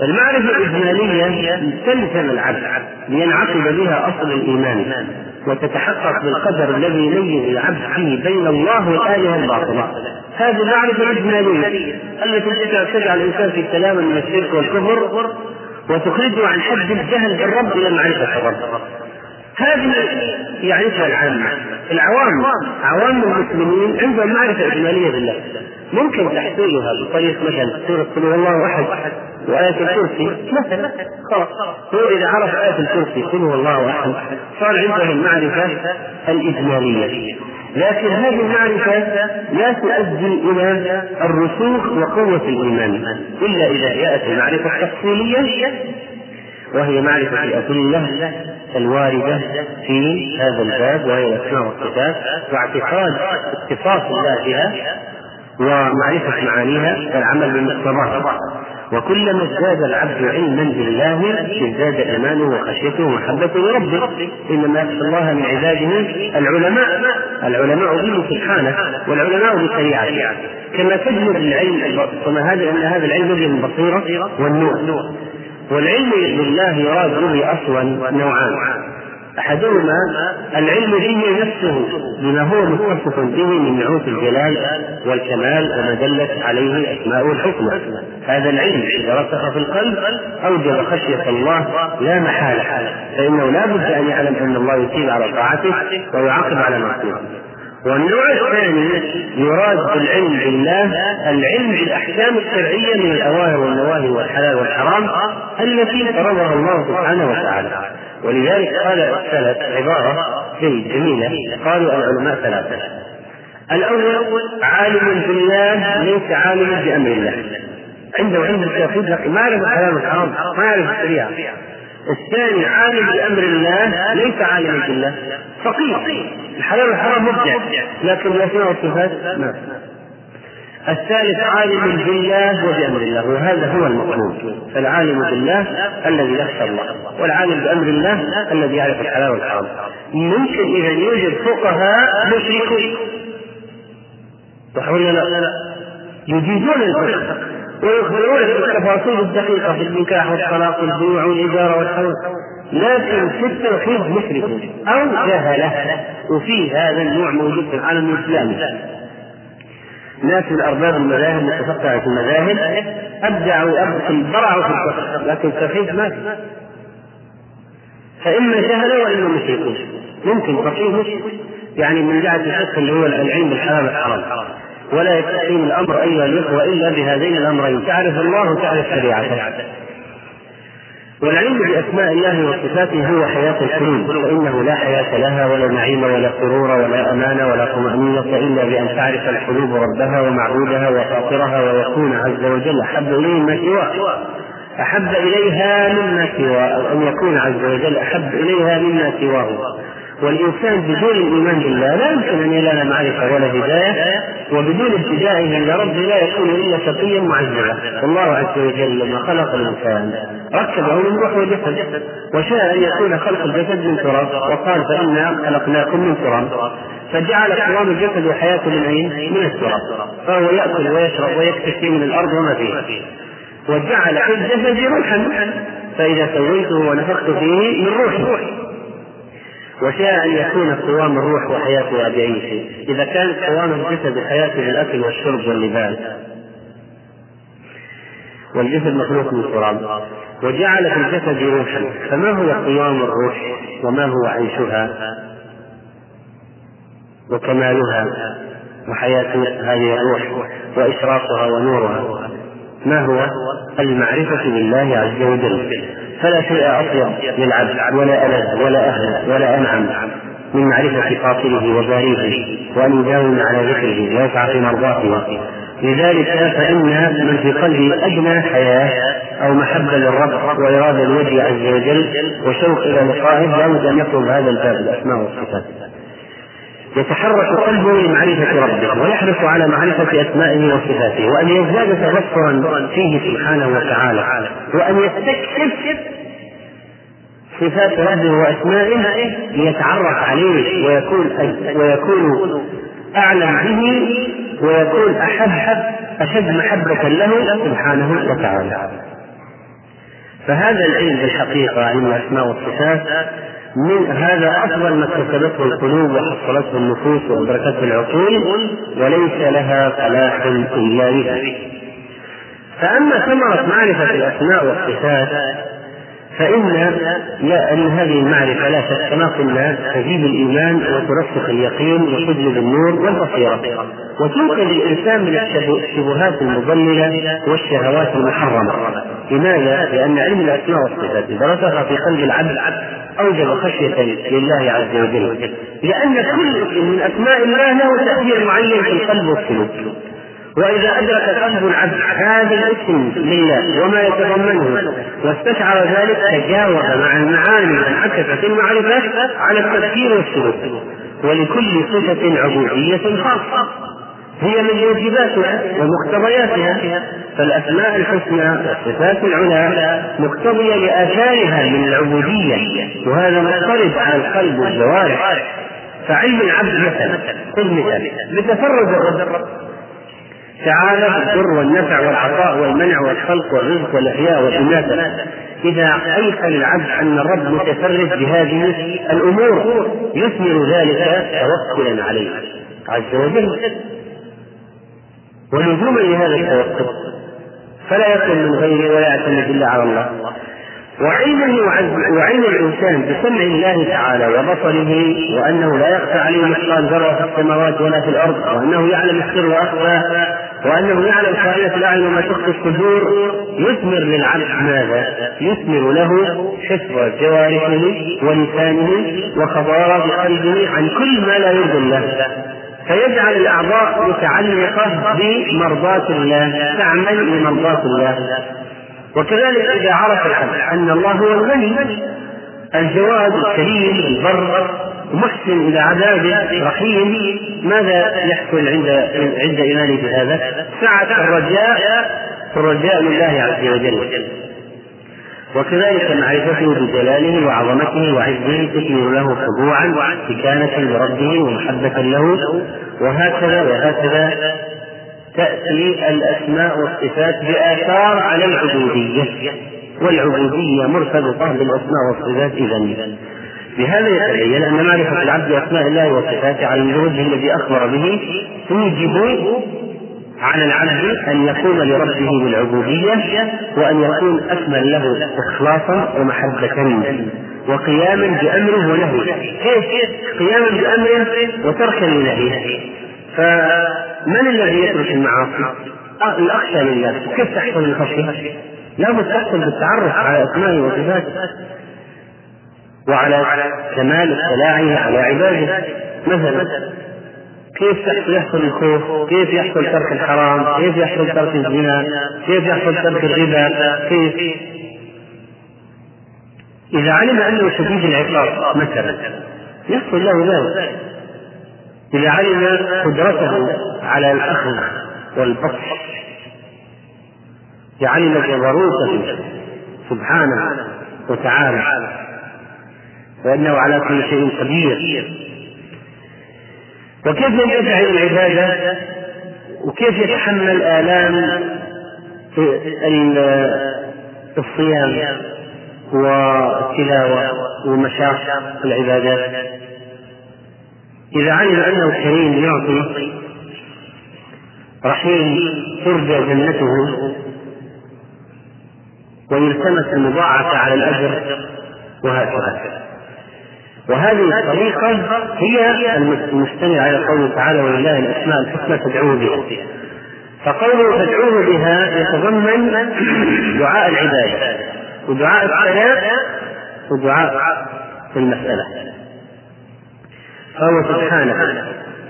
المعرفة الإجمالية تلزم العبد لينعقد بها أصل الإيمان. وتتحقق بالقدر الذي يميز العبد فيه بين الله والآلهة الباطلة. هذه المعرفة الإجمالية التي تجعل الإنسان في سلامة من الشرك والكفر وتخرجه عن حد الجهل بالرب إلى معرفة الرب. هذه يعرفها العامة. العوام. عوام المسلمين عندهم معرفة إجمالية بالله. ممكن تحصيلها بطريق مثلا سورة قل هو الله أحد. وآية الكرسي. مثلا خلاص. هو إذا عرف آية الكرسي قل هو الله أحد. صار عنده المعرفة الإجمالية. لكن هذه المعرفة لا تؤدي إلى الرسوخ وقوة الإيمان إلا إذا جاءت المعرفة التفصيلية وهي معرفة الأدلة الواردة في هذا الباب وهي الأسماء والصفات واعتقاد اتصاف الله بها ومعرفة معانيها والعمل بمقتضاها وكلما ازداد العبد علما بالله ازداد إيمانه وخشيته ومحبته لربه. إنما يخشى الله من عباده العلماء. العلماء به سبحانه والعلماء بشريعته كما تجمع العلم كما هذا إن هذا العلم من البصيرة والنور. والعلم بالله يراد به أصلا نوعان. أحدهما العلم به نفسه بما هو متصف به من نعوت الجلال والكمال وما دلت عليه اسماء الحكمه هذا العلم إذا رسخ في القلب أوجب خشية الله لا محالة فإنه لا بد أن يعلم أن الله يثيب على طاعته ويعاقب على معصيته. والنوع الثاني يراد بالعلم بالله العلم بالأحكام الشرعية من الاوامر والنواهي والحلال والحرام التي فرضها الله سبحانه وتعالى. ولذلك قال السلف عبارة جميله قالوا العلماء ثلاثة. الأول عالم بالله ليس عالما بأمر الله. عنده علم التوحيد لكن ما يعرف الحلال والحرام ما يعرف الشريعة. الثاني عالم بأمر الله ليس عالما بالله. فقير الحلال والحرام مبدع. لكن الاسماء والصفات ما الثالث عالم بالله وبأمر الله وهذا هو المطلوب. فالعالم بالله الذي يخشى الله والعالم بأمر الله الذي يعرف الحلال والحرام. ممكن إذا يوجد فقهاء مشركون. صح ولا لا؟ يجيزون الفقه. ويخبرون في التفاصيل الدقيقة في النكاح والطلاق والبيوع والإجارة والحول لكن في التوحيد مشركون أو جهلة وفي هذا النوع موجود في العالم الإسلامي. من أرباب المذاهب متفقهة في المذاهب أبدعوا برعوا في الفقه لكن التوحيد ما في. فإما جهلة وإما مشركون. ممكن فقيه يعني من جهة الفقه اللي هو العلم بالحلال والحرام ولا يستقيم الأمر أيها الإخوة إلا بهذين الأمرين. تعرف الله وتعرف شريعته. والعلم بأسماء الله وصفاته هو حياة القلوب فإنه لا حياة لها ولا نعيم ولا سرور ولا أمان ولا طمأنينة إلا بأن تعرف القلوب ربها ومعبودها وفاطرها ويكون عز وجل أحب إليه مما سواه. أحب إليها مما سواه. أو أن يكون عز وجل أحب إليها مما سواه. والإنسان بدون الإيمان بالله لا يمكن أن ينال معرفة ولا هداية وبدون ابتدائه إلى ربه لا يكون إلا شقيا معذبا والله عز وجل لما خلق الإنسان ركبه من روح وجسد وشاء أن يكون خلق الجسد من تراب وقال فإنا خلقناكم من تراب. فجعل قوام الجسد وحياته من أين؟ من التراب فهو يأكل ويشرب ويكتفي من الأرض وما فيها وجعل في الجسد روحا فإذا سويته ونفخت فيه من روحي. وشاء أن يكون قوام الروح وحياتها بأي شيء إذا كان قوام الجسد بحياته بالأكل والشرب واللباس. والجسد مخلوق من تراب. وجعل في الجسد روحا. فما هو قوام الروح وما هو عيشها؟ وكمالها وحياة هذه الروح وإشراقها ونورها. ما هو؟ المعرفة بالله عز وجل. فلا شيء أطيب للعبد ولا ألذ ولا أهل ولا أنعم من معرفة قاتله وباريه وأن يداوم على ذكره ويسعى في مرضاته. لذلك فإن من في قلبه أدنى حياة أو محبة للرب وإرادة الوجه عز وجل وشوق إلى لقائه لابد أن يطلب هذا الباب الأسماء والصفات يتحرك قلبه لمعرفة ربه ويحرص على معرفة أسمائه وصفاته وأن يزداد تبصرا فيه سبحانه وتعالى وأن يستكشف صفات ربه وأسمائه ليتعرف عليه ويكون ويكون أعلم به ويكون أحب أشد محبة له سبحانه وتعالى. فهذا العلم بالحقيقة علم الأسماء والصفات من هذا أفضل ما اكتسبته القلوب وحصلته النفوس وأدركته العقول وليس لها فلاح إلا به فأما ثمرة معرفة الأسماء والصفات فإن لا أن هذه المعرفة لا كما قلنا تزيد الإيمان وترسخ اليقين وتجلب النور والبصيرة. وتنقذ الإنسان من الشبهات المضللة والشهوات المحرمة. لماذا؟ لأن علم الأسماء والصفات رسخ في قلب العبد أوجب خشية لله عز وجل لأن كل اسم من أسماء الله له تأثير معين في القلب والسلوك. وإذا أدرك قلب العبد هذا الاسم لله وما يتضمنه واستشعر ذلك تجاوز مع المعاني انعكست المعرفة على التفكير والسلوك. ولكل صفة عبودية خاصة. هي من واجباتها ومقتضياتها فالأسماء الحسنى والصفات العلى مقتضية لآثارها من العبودية وهذا مضطرب على القلب والجوارح. فعلم العبد مثلا خذ مثال بتفرد الرب. تعالى الضر والنفع والعطاء والمنع والخلق والرزق والإحياء والإماتة. إذا أيقن العبد أن الرب متفرد بهذه الأمور يثمر ذلك توكلا عليه. عز وجل. ولزوما لهذا التوكل فلا يكن من غيره ولا يعتمد إلا على الله. وعلمه وعلم الإنسان بسمع الله تعالى وبصره وأنه لا يخفى عليه مثقال ذرة في السماوات ولا في الأرض وأنه يعلم السر وأخفى وأنه يعلم خائنة الأعين وما تخفي الصدور يثمر للعبد ماذا؟ يثمر له حفظ جوارحه ولسانه وخضار قلبه عن كل ما لا يرضي الله. فيجعل الأعضاء متعلقة بمرضاة الله تعمل لمرضاة الله. وكذلك إذا عرف العبد أن الله هو الغني. الجواد الكريم البر محسن إلى عذابه رحيم. ماذا يحصل عند عند إيمانه بهذا؟ سعة الرجاء الرجاء لله عز وجل. وكذلك معرفته بجلاله وعظمته وعزه تثمر له خضوعا واستكانة لربه ومحبة له. وهكذا وهكذا تأتي الأسماء والصفات بآثار على العبودية والعبودية مرتبطة بالأسماء والصفات إذا بهذا يتبين أن معرفة العبد بأسماء الله وصفاته على الوجه الذي أخبر به توجب على العبد أن يكون لربه بالعبودية وأن يكون أكمل له إخلاصا ومحبة وقياما بأمره ونهيه كيف؟ قياما بأمره وتركا لنهيه فمن الذي يترك المعاصي؟ الأخشى لله كيف تحصل الخشية؟ لابد تحصل بالتعرف على اسمائه وصفاته وعلى كمال اطلاعه على عباده مثلا كيف يحصل الخوف؟ كيف يحصل ترك الحرام؟ كيف يحصل ترك الزنا؟ كيف يحصل ترك الربا؟ كيف؟ إذا علم أنه شديد العقاب مثلا يحصل له ذلك إذا علم قدرته على الأخذ والبطش إذا علم جبروته سبحانه وتعالى وأنه على كل شيء قدير وكيف يدفع العبادة؟ وكيف يتحمل آلام الصيام والتلاوة ومشاق العبادات إذا علم أنه كريم يعطي رحيم ترجى جنته ويلتمس المضاعفة على الأجر وهكذا. وهذه الطريقة هي المشتملة على قوله تعالى ولله الأسماء الحسنى فادعوه بها. فقوله فادعوه بها يتضمن دعاء العبادة ودعاء الثناء ودعاء في المسألة. فهو سبحانه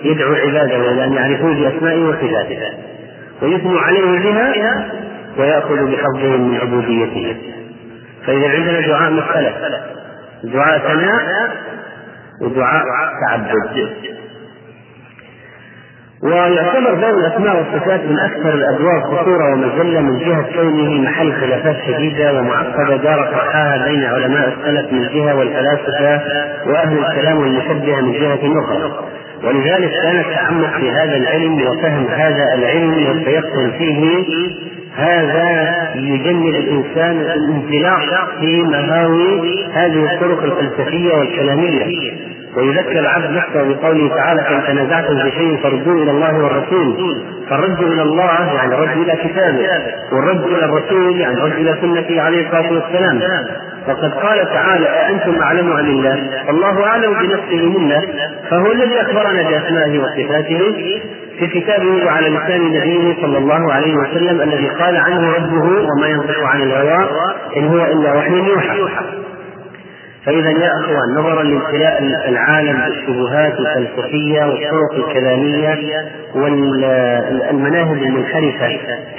يدعو عباده إلى أن يعرفوه بأسمائه وصفاته. ويثنوا عليه بها ويأخذ بحظهم من عبوديته. فإذا عندنا دعاء مسألة دعاء ثناء ودعاء تعبد. ويعتبر ذوي الأسماء والصفات من أكثر الأبواب خطوره ومجلة من جهة كونه محل خلافات شديدة ومعقدة دارت رحاها بين علماء السلف من جهة والفلاسفة وأهل الكلام والمشبهه من جهة أخرى. ولذلك كان التعمق في هذا العلم وفهم هذا العلم والتيقن فيه هذا يجنب الإنسان الانزلاق في مهاوي هذه الطرق الفلسفية والكلامية. ويذكر العبد نفسه بقوله تعالى فان تنازعتم في شيء فردوه إلى الله والرسول. فالرد إلى الله يعني الرد إلى كتابه. والرد إلى الرسول يعني الرد إلى سنته عليه الصلاة والسلام. وقد قال تعالى أأنتم أعلم عن الله الله أعلم بنفسه منا. فهو الذي أخبرنا بأسمائه وصفاته في كتابه وعلى لسان نبيه صلى الله عليه وسلم الذي قال عنه ربه وما ينطق عن الهوى إن هو إلا وحي يوحى. فإذا يا أخوان نظرا لامتلاء العالم بالشبهات الفلسفية والطرق الكلامية والمناهج المنحرفة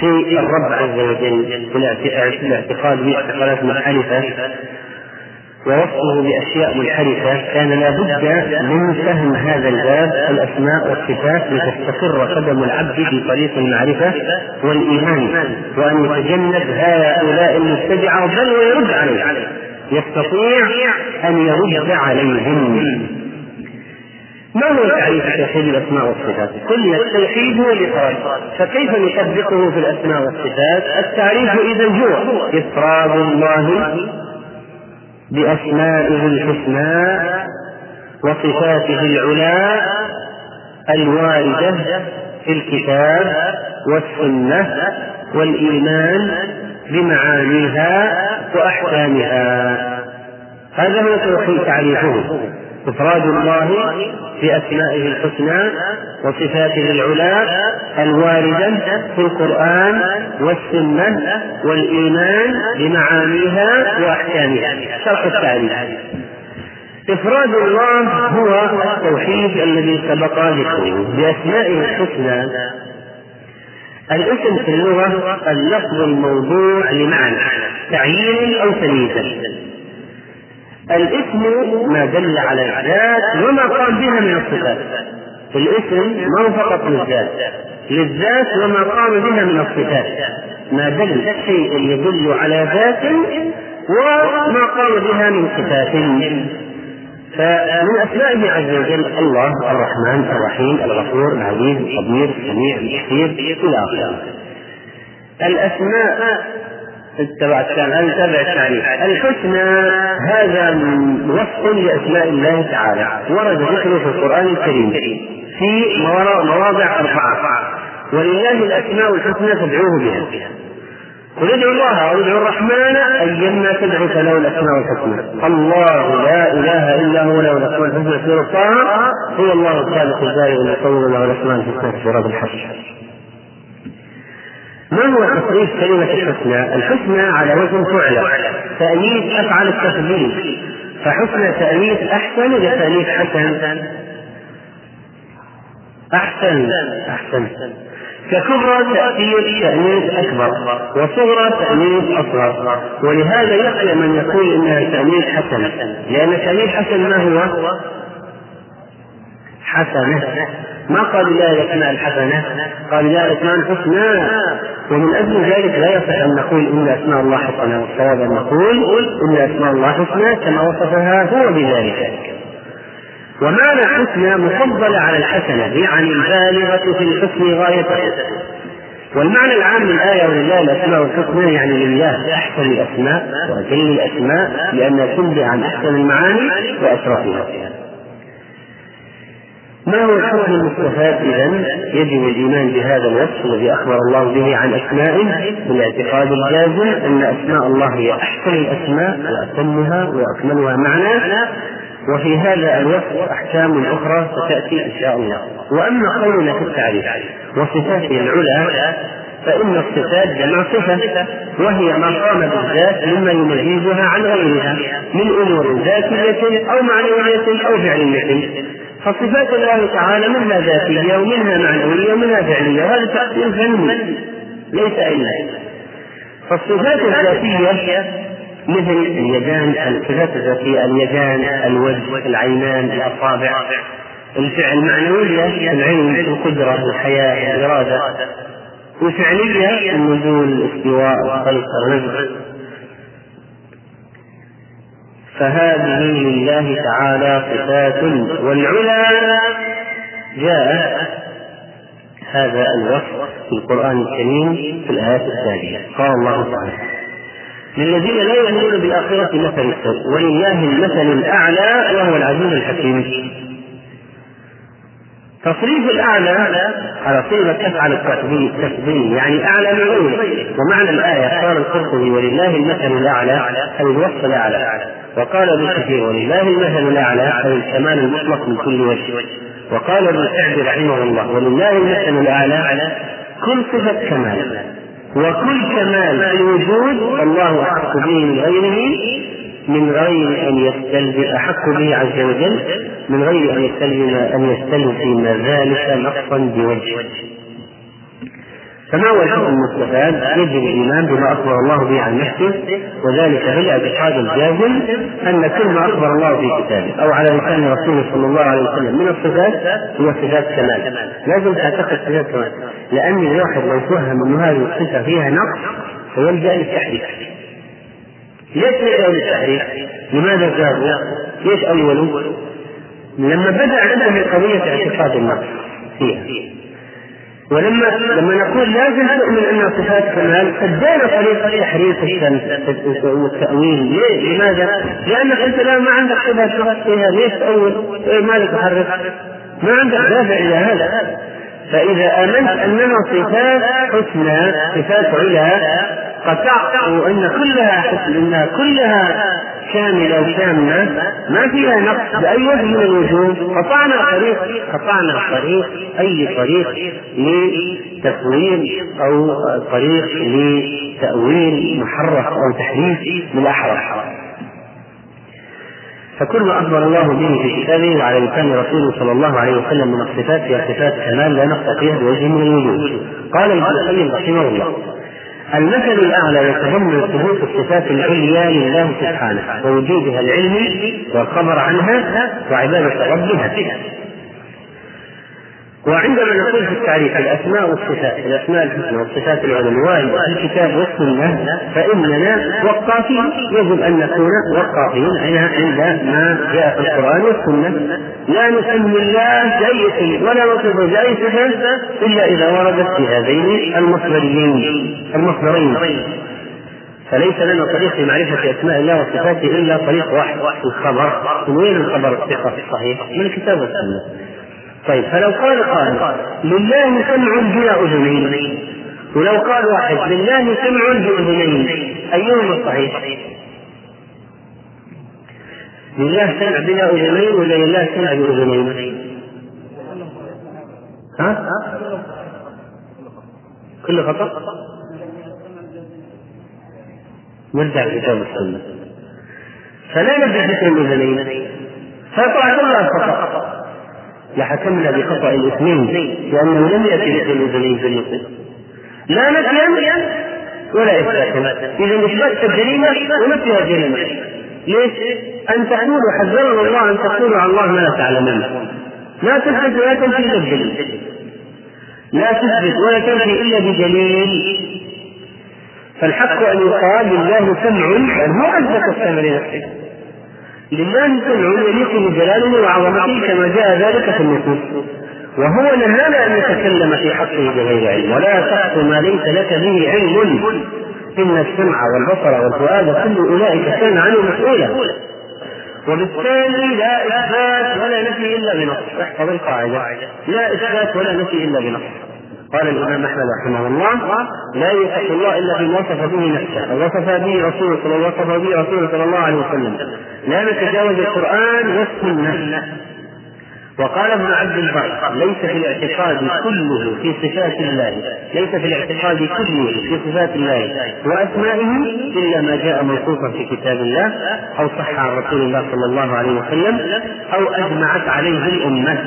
في الرب عز وجل في الاعتقاد باعتقادات منحرفة ووصفه بأشياء منحرفة كان لابد من فهم هذا الباب الأسماء والصفات لتستقر قدم العبد في طريق المعرفة والإيمان وأن يتجنب هؤلاء المبتدعة بل ويرد عليه. يستطيع أن يرد عليهم ما هو تعريف توحيد الأسماء والصفات؟ قلنا التوحيد هو الإفراد فكيف نطبقه في الأسماء والصفات؟ التعريف إذا هو إفراد الله بأسمائه الحسنى وصفاته العلى الواردة في الكتاب والسنة والإيمان بمعانيها وأحكامها. هذا هو توحيد تعريفه. إفراد الله بأسمائه الحسنى وصفاته العلى الواردة في القرآن والسنة والإيمان بمعانيها وأحكامها. شرح التعريف. إفراد الله هو التوحيد الذي سبق ذكره بأسمائه الحسنى الاسم في اللغة اللفظ الموضوع لمعنى تعيين أو تمييز. الاسم ما دل على الذات وما قام بها من الصفات. الاسم ما فقط للذات للذات وما قام بها من الصفات. ما دل شيء يدل على ذات وما قام بها من صفات. فمن أسمائه عز وجل الله الرحمن الرحيم الغفور العزيز الخبير السميع البصير إلى آخره. الأسماء اتبع هذا تابع التعريف الحسنى هذا وصف لأسماء الله تعالى. ورد ذكره في القرآن الكريم في مواضع أربعة. ولله الأسماء الحسنى فادعوه بها. قل ادعوا الله أو ادعوا الرحمن ايما تدعو فله الاسماء الحسنى الله لا إله إلا هو له الاسماء الحسنى سوره طه هو الله الخالق البارئ المصور له الاسماء الحسنى في سوره الحشر. ما هو تصريف كلمة الحسنى؟ الحسنى على وزن فعلة تأنيث أفعل التفضيل. فحسنى تأنيث أحسن ولا تأنيث حسن؟ أحسن. أحسن. ككبرى تأثير تأنيث أكبر وصغرى تأنيث أصغر. ولهذا يخشى من يقول إنها تأنيث حسن لأن تأنيث حسن ما هو؟ حسنة. ما قال الله الأسماء الحسنة؟ قال الله الأسماء الحسنى ومن أجل ذلك لا يصح أن نقول إن أسماء الله حسنة والصواب أن نقول إن أسماء الله حسنى كما وصفها هو بذلك. ومعنى حسنى مفضلة على الحسنة يعني البالغة في الحسن غاية والمعنى العام للآية ولله الأسماء الحسنى يعني لله أحسن الأسماء وأجل الأسماء لأنها تنبئ عن أحسن المعاني وأشرفها ما هو الحكم المستفاد إذا؟ يجب الإيمان بهذا الوصف الذي أخبر الله به عن أسمائه بالاعتقاد الجازم أن أسماء الله هي أحسن الأسماء وأتمها وأكملها معنى وفي هذا الوصف أحكام أخرى ستأتي إن شاء الله. وأما قولنا في التعريف وصفاته العلى فإن الصفات جمع صفة وهي ما قام بالذات مما يميزها عن غيرها من أمور ذاتية أو معنوية أو فعلية. فصفات الله تعالى منها ذاتية ومنها معنوية ومنها فعلية وهذا تقسيم فني ليس إلا فالصفات الذاتية مثل اليدان الصفات الذاتية اليدان الوجه العينان الأصابع. الفعل معنوية العلم القدرة الحياة الإرادة. وفعلية النزول الاستواء الخلق الرزق. فهذه لله تعالى صفات. والعلا جاء هذا الوصف في القرآن الكريم في الآيات التالية. قال الله تعالى للذين لا يؤمنون بالآخرة مثل السوء ولله المثل الأعلى وهو العزيز الحكيم. تصريف الأعلى على صيغة تفعل التفضيل يعني أعلى من غيره. ومعنى الآية قال القرطبي ولله المثل الأعلى أي الوصف الأعلى وقال ابن كثير ولله المثل الأعلى أي الكمال المطلق من كل وجه وقال ابن سعد رحمه الله ولله المثل الأعلى كل صفة كمال وكل كمال في الوجود الله أحق به من غيره من غير أن يستلزم أحق به عز وجل من غير أن يستلزم أن يستلزم ذلك نقصا بوجه. فما هو الحكم المستفاد؟ يجب الإيمان بما أخبر الله به عن نفسه وذلك بالإعتقاد الجازم أن كل ما أخبر الله في كتابه أو على لسان رسوله صلى الله عليه وسلم من الصفات هو صفات كمال، لازم تعتقد صفات كمال، لأن الواحد لو فهم أن هذه الصفة فيها نقص فيلجأ للتحريف. ليش لجأوا للتحريف؟ لماذا زادوا؟ ليش أولوا؟ لما بدأ عندهم قضية اعتقاد النقص فيها ولما لما نقول لازم تؤمن أن صفات كمال ادينا طريقه تحريف والتأويل ليه؟ لماذا؟ لأنك أنت الآن ما عندك صفات فيها ليش تاول؟ إيه ماذا تحرف؟ ما عندك دافع إلى هذا فإذا آمنت أننا صفات حسنى صفات علا قطعت أن كلها حسن انها كلها كاملة وشاملة ما فيها نقص بأي وجه من الوجوه. قطعنا طريق قطعنا طريق أي طريق لتفويل أو طريق لتأويل محرف أو تحريف بالأحرف فكل ما أخبر الله به في كتابه وعلى لسان رسوله صلى الله عليه وسلم من الصفات هي صفات كمال لا فيها بوجه من الوجوه قال ابن القيم رحمه الله المثل الأعلى يتضمن ثبوت الصفات العليا لله سبحانه ووجودها العلمي والخبر عنها وعبادة ربها. وعندما نقول في التعريف الأسماء والصفات الأسماء الحسنى والصفات العلوية في الكتاب والسنة فإننا وقافين يجب أن نكون وقافين عند ما جاء في القرآن والسنة. لا نسمي الله باي اسم ولا نصفه باي صفه إلا إذا وردت في هذين المصدرين. المصدرين فليس لنا طريق في معرفة أسماء الله وصفاته إلا طريق واحد الخبر. من وين الخبر؟ الثقة. الصحيح؟ من الكتاب والسنة. طيب فلو قال قائل لله سمع بلا اذنين ولو قال واحد لله سمع باذنين أيهما الصحيح؟ لله سمع بلا اذنين ولا لله سمع باذنين؟ ها؟ كل خطأ؟ يرجع الكتاب والسنة فلا نبدأ ذكر الأذنين فطاعة الخطأ لحكمنا بخطأ الاثنين لأنه لم الأذنين في النصوص لا نفيا ولا إثباتا إذا إثبات الجريمة ونفيها جريمة ليش؟ أن تقولوا حذرنا الله أن تقولوا على الله ما لا تعلمون. لا تثبت ولا تنفي إلا بدليل. لا تثبت ولا تنفي إلا بدليل. فالحق أن يقال لله سمع بل هو أثبت السمع لنفسه. لله سمع يليق بجلاله وعظمته كما جاء ذلك في النصوص. وهو نهانا أن نتكلم في حقه بغير علم. ولا تقف ما ليس لك به علم. إن السمع والبصر والفؤاد كل أولئك كان عنه مسؤولا. وبالتالي لا إثبات ولا نفي إلا بنص. احفظ القاعدة. لا إثبات ولا نفي إلا بنص. قال الإمام أحمد رحمه الله لا يوصف الله إلا بما وصف به نفسه. أو وصف به صلى الله وصف به رسوله صلى الله عليه وسلم. لا نتجاوز القرآن والسنة وقال ابن عبد البر ليس في الاعتقاد كله في صفات الله ليس في الاعتقاد كله في صفات الله وأسمائه إلا ما جاء موصوفا في كتاب الله أو صح عن رسول الله صلى الله عليه وسلم أو أجمعت عليه الأمة.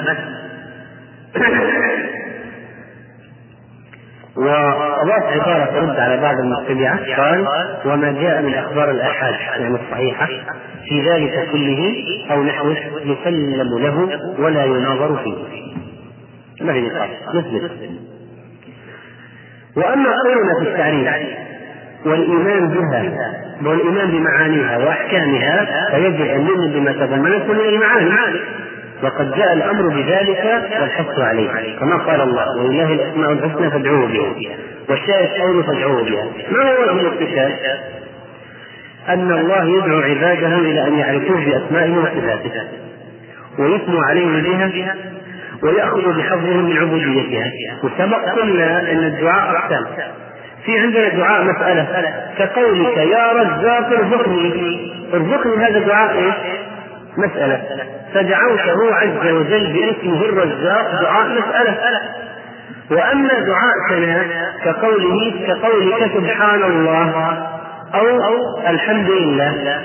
وأضاف عبارة ترد على بعض المتبعة قال وما جاء من أخبار الآحاد يعني الصحيحة في ذلك كله أو نحوه يسلم له ولا يناظر فيه. ما في نقاش؟ نثبت. وأما قولنا في التعريف والإيمان بها والإيمان بمعانيها وأحكامها فيجب أن نؤمن بما تضمنته من المعاني وقد جاء الأمر بذلك والحث عليه كما قال الله ولله الأسماء الحسنى فادعوه بها والشاهد قوله فادعوه بها ما هو وجه الاكتشاف؟ أن الله يدعو عباده إلى أن يعرفوه بأسمائه وصفاته ويثنوا عليه بها ويأخذ بحظهم من عبوديتها وسبق قلنا أن الدعاء أقسام في عندنا دعاء مسألة كقولك يا رزاق ارزقني ارزقني هذا دعاء إيش؟ مسألة. فدعوته عز وجل باسمه الرزاق دعاء مسألة. وأما دعاء ثناء كقوله كقولك سبحان الله أو, الحمد لله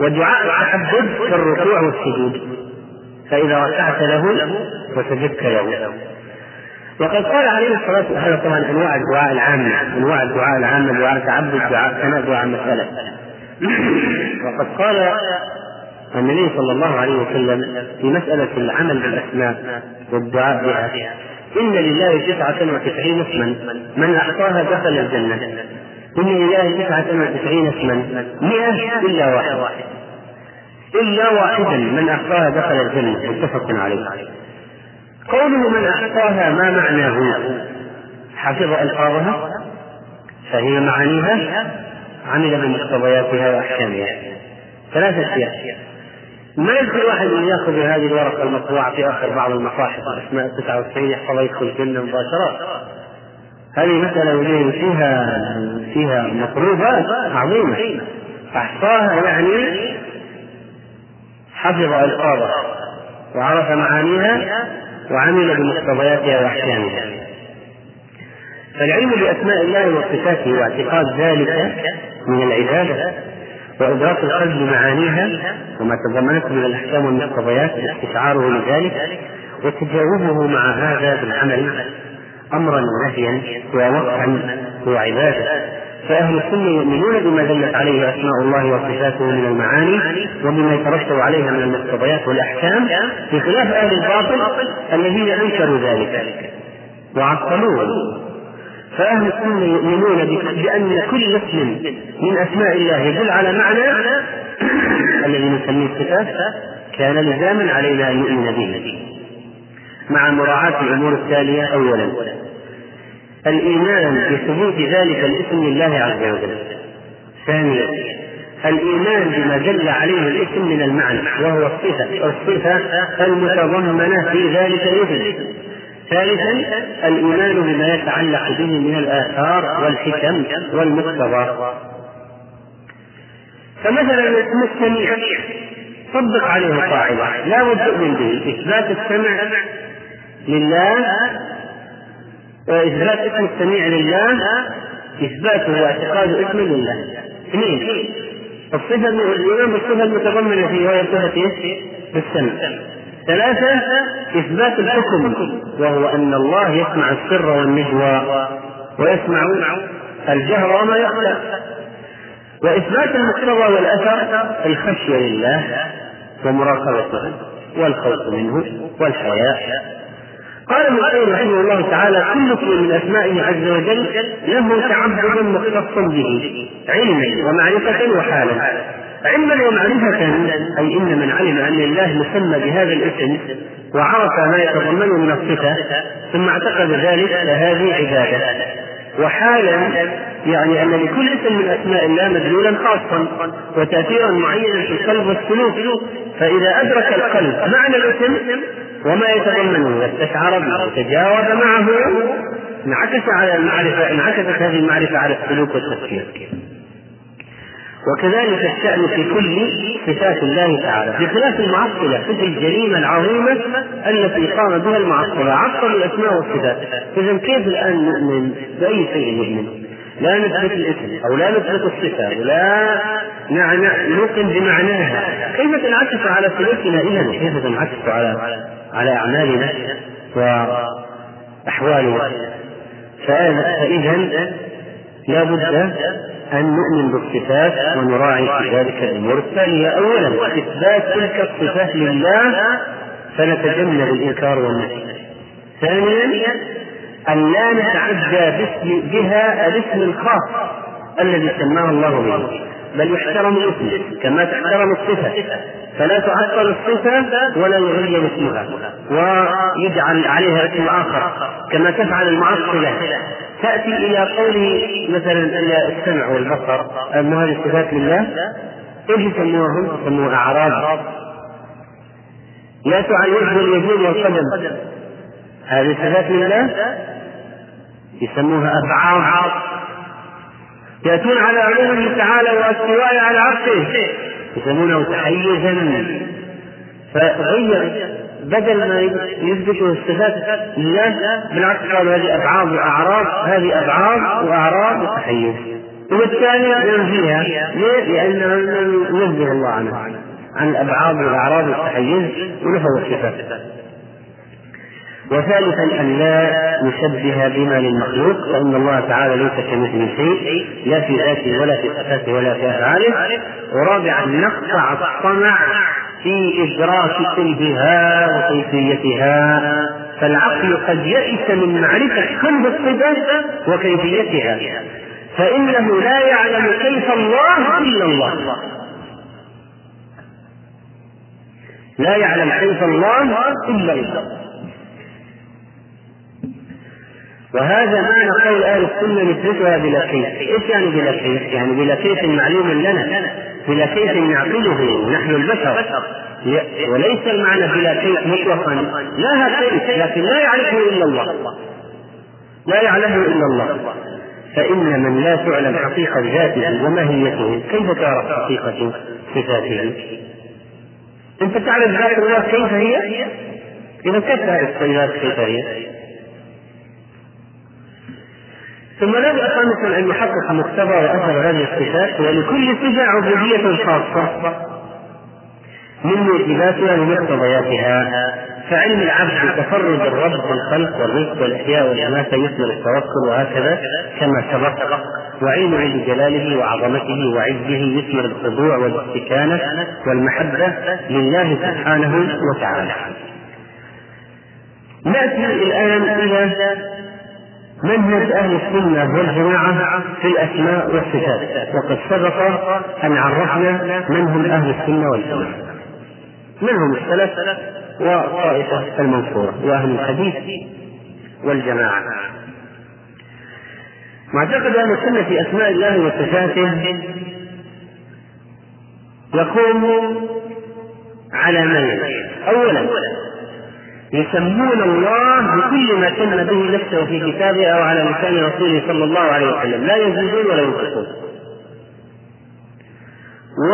ودعاء التحدث كالركوع والسجود. فإذا ركعت له وسجدت له. وقد قال عليه الصلاة والسلام طبعا أنواع الدعاء العامة. أنواع الدعاء العامة دعاء تعبد دعاء ثناء دعاء مسألة. وقد قال النبي صلى الله عليه وسلم في مسألة العمل بالأسماء والدعاء. بها إن لله تسعة وتسعين اسما. من أحصاها دخل الجنة. إن لله تسعة وتسعين اسما. مئة إلا واحد. إلا واحدا من أحصاها دخل الجنة. متفق عليه. قوله من أحصاها ما معناه؟ حفظ ألفاظها. فهي معانيها عمل بمقتضياتها وأحكامها. ثلاثة أشياء. ما يدخل واحد من يأخذ هذه الورقة المطبوعة في آخر بعض المصاحف أسماء 99 يحفظها يدخل الجنه مباشرة. هذه مسألة فيها فيها مطلوبات عظيمة. أحصاها يعني حفظ ألفاظها وعرف معانيها وعمل بمقتضياتها وأحكامها. فالعلم بأسماء الله وصفاته واعتقاد ذلك من العبادة. وإدراك القلب بمعانيها وما تضمنته من الأحكام والمقتضيات استشعاره لذلك وتجاوبه مع هذا بالعمل أمرا ونهيا ووقعا وعبادة. فأهل السنة يؤمنون بما دلت عليه أسماء الله وصفاته من المعاني وبما يترتب عليها من المقتضيات والأحكام بخلاف أهل الباطل الذين أنكروا ذلك وعطلوه. فأهل السنة يؤمنون بأن كل اسم من أسماء الله يدل على معنى الذي نسميه الصفات كان لزاما علينا أن نؤمن به. مع مراعاة الأمور التالية أولا. الإيمان بثبوت ذلك الاسم لله عز وجل. ثانيا الإيمان بما دل عليه الاسم من المعنى وهو الصفة الصفة المتضمنة في ذلك الاسم. ثالثا الإيمان بما يتعلق به من الآثار والحكم والمقتضى فمثلا الاسم السميع طبق عليه قاعدة لا بد تؤمن به إثبات السمع لله إثبات اسم السميع لله إثباته واعتقاد اسم لله اثنين الصفة الإيمان بالصفة المتضمنة فيه وهي صفة؟ بالسمع ثلاثة إثبات الحكم وهو أن الله يسمع السر والنجوى ويسمع الجهر وما يخفى وإثبات المقتضى والأثر الخشية لله ومراقبته والخوف منه والحياء. قال ابن القيم رحمه الله تعالى كل اسم من أسمائه عز وجل له تعبد مختص به علما ومعرفة وحالا. علما ومعرفة أي إن من علم أن لله مسمى بهذا الاسم وعرف ما يتضمنه من الصفة ثم اعتقد ذلك فهذه عبادة. وحالا يعني أن لكل اسم من أسماء الله مدلولا خاصا وتأثيرا معينا في القلب والسلوك. فإذا أدرك القلب معنى الاسم وما يتضمنه واستشعر به وتجاوب معه انعكس على المعرفة انعكست هذه المعرفة على السلوك والتفكير. وكذلك الشأن في كل صفات الله تعالى بخلاف المعطلة في الجريمة العظيمة التي قام بها المعطلة عطلوا الأسماء والصفات. إذا كيف الآن نؤمن بأي شيء نؤمن لا نثبت الاسم أو لا نثبت الصفة ولا نوقن بمعناها. كيف تنعكس على سلوكنا اذا كيف تنعكس على على أعمالنا وأحوالنا؟ فاذا لا بد أن نؤمن بالصفات ونراعي في ذلك الأمور. الثانية أولا إثبات تلك الصفات لله فنتجنب الإنكار والنفي. ثانيا أن لا نتعدى باسم بها الاسم الخاص الذي سماه الله به. بل يحترم الاسم كما تحترم الصفة. فلا تعطل الصفة ولا يغير اسمها. ويجعل عليها اسم آخر كما تفعل المعطلة تأتي إلى قوله مثلا السمع والبصر. أن هذه الصفات لله. إيش يسموهم؟ يسموها أعراض. لا على الوجه واليدين والقدم. هذه صفات لله يسموها أبعاد يأتون على علومه تعالى واستواء على عرشه. يسمونه تحيزا. فغير بدل ما يثبتوا الصفات لله بالعكس قالوا هذه أبعاد وأعراض هذه أبعاد وأعراض وتحيز. وبالتالي ننفيها ليه؟ لأننا ننزه الله عنها عن الأبعاد والأعراض والتحيز ونفوا الصفات. وثالثا أن لا نشبه بما للمخلوق فإن الله تعالى ليس كمثله شيء لا في ذاته ولا في صفاته ولا في أفعاله. ورابعا نقطع الطمع في إدراك كلها وكيفيتها. فالعقل قد يئس من معرفة كل الصفات وكيفيتها. فإنه لا يعلم كيف الله إلا الله. لا يعلم كيف الله إلا الله. وهذا معنى قول أهل السنة نثبتها بلا كيف، إيش يعني بلا كيف؟ يعني بلا كيف معلوم لنا، بلا كيف نعقله نحن البشر، وليس المعنى بلا كيف مطلقا، لها كيف لكن لا يعرفه إلا الله. لا يعلمه إلا الله. فإن من لا تعلم حقيقة ذاته وماهيته كيف تعرف حقيقة صفاته؟ أنت تعرف ذات الله كيف هي؟ إذا كيف تعرف صفات كيف هي؟ ثم لابد خامسا أن يحقق مقتضى وأثر هذه الصفات ولكل صفة عبوديه خاصة من موجباتها ومقتضياتها فعلم العبد تفرد الرب بالخلق والرزق والأحياء والاماته يثمر التوكل وهكذا كما سبق وعلم علم جلاله وعظمته وعزه يثمر الخضوع والاستكانة والمحبة لله سبحانه وتعالى. نأتي الآن إلى منهج أهل السنة والجماعة في الأسماء والصفات. وقد سبق أن عرفنا من هم أهل السنة والجماعة. من هم السلف والطائفة المنصورة وأهل الحديث والجماعة. معتقد أهل السنة في أسماء الله وصفاته يقوم على مين أولا يسمون الله بكل ما سمى به نفسه في كتابه أو على لسان رسوله صلى الله عليه وسلم. لا يزيدون ولا ينقصون.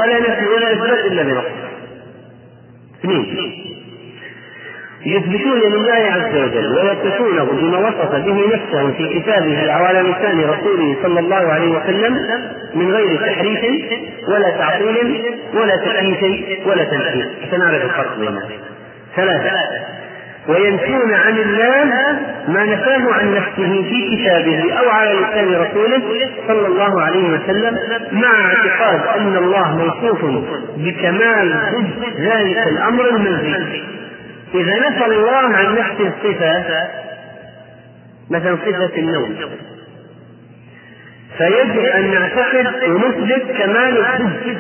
ولا نفي ولا اثبات إلا بنص اثنين. يثبتون لله عز وجل ويصفونه بما وصف به نفسه في كتابه وعلى لسان رسوله صلى الله عليه وسلم من غير تحريف ولا تعطيل ولا تكييف ولا تمثيل حتى نعرف الفرق بينهم. ثلاثة. وينفون عن الله ما نفاه عن نفسه في كتابه أو على لسان رسوله صلى الله عليه وسلم مع اعتقاد أن الله موصوف بكمال ضد ذلك الأمر المنزل إذا نفى الله عن نفسه الصفة مثلا صفة النوم فيجب أن نعتقد ونثبت كمال الضد.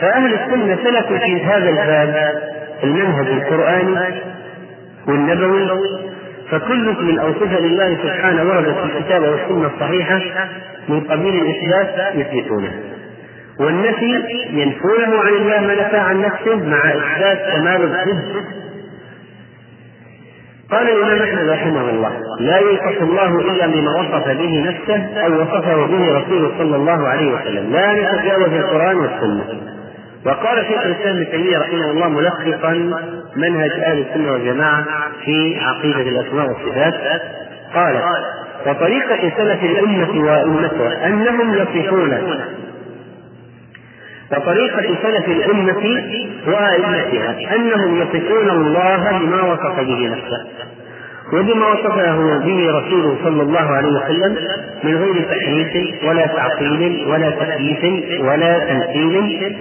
فأهل السنة سلكوا في هذا الباب. المنهج القرآني والنبوي فكل من أوصفة لله سبحانه وردت في الكتاب والسنة الصحيحة من قبيل الإثبات يثبتونه. والنفي ينفونه عن الله ما نفى عن نفسه مع إثبات كمال الضد قال الإمام أحمد رحمه الله لا يوصف الله إلا بما وصف به نفسه أو وصفه به رسوله صلى الله عليه وسلم. لا نتجاوز القرآن والسنة. وقال شيخ الإسلام ابن تيمية رحمه الله ملخصا منهج أهل السنة والجماعة في عقيدة الأسماء والصفات. قال وطريقة سلف الأمة وأمتها أنهم يصفون وطريقة سلف الأمة وأئمتها أنهم يصفون الله بما وصف به نفسه وبما وصفه به رسوله صلى الله عليه وسلم من غير تحريف ولا تعطيل ولا تكييف ولا تمثيل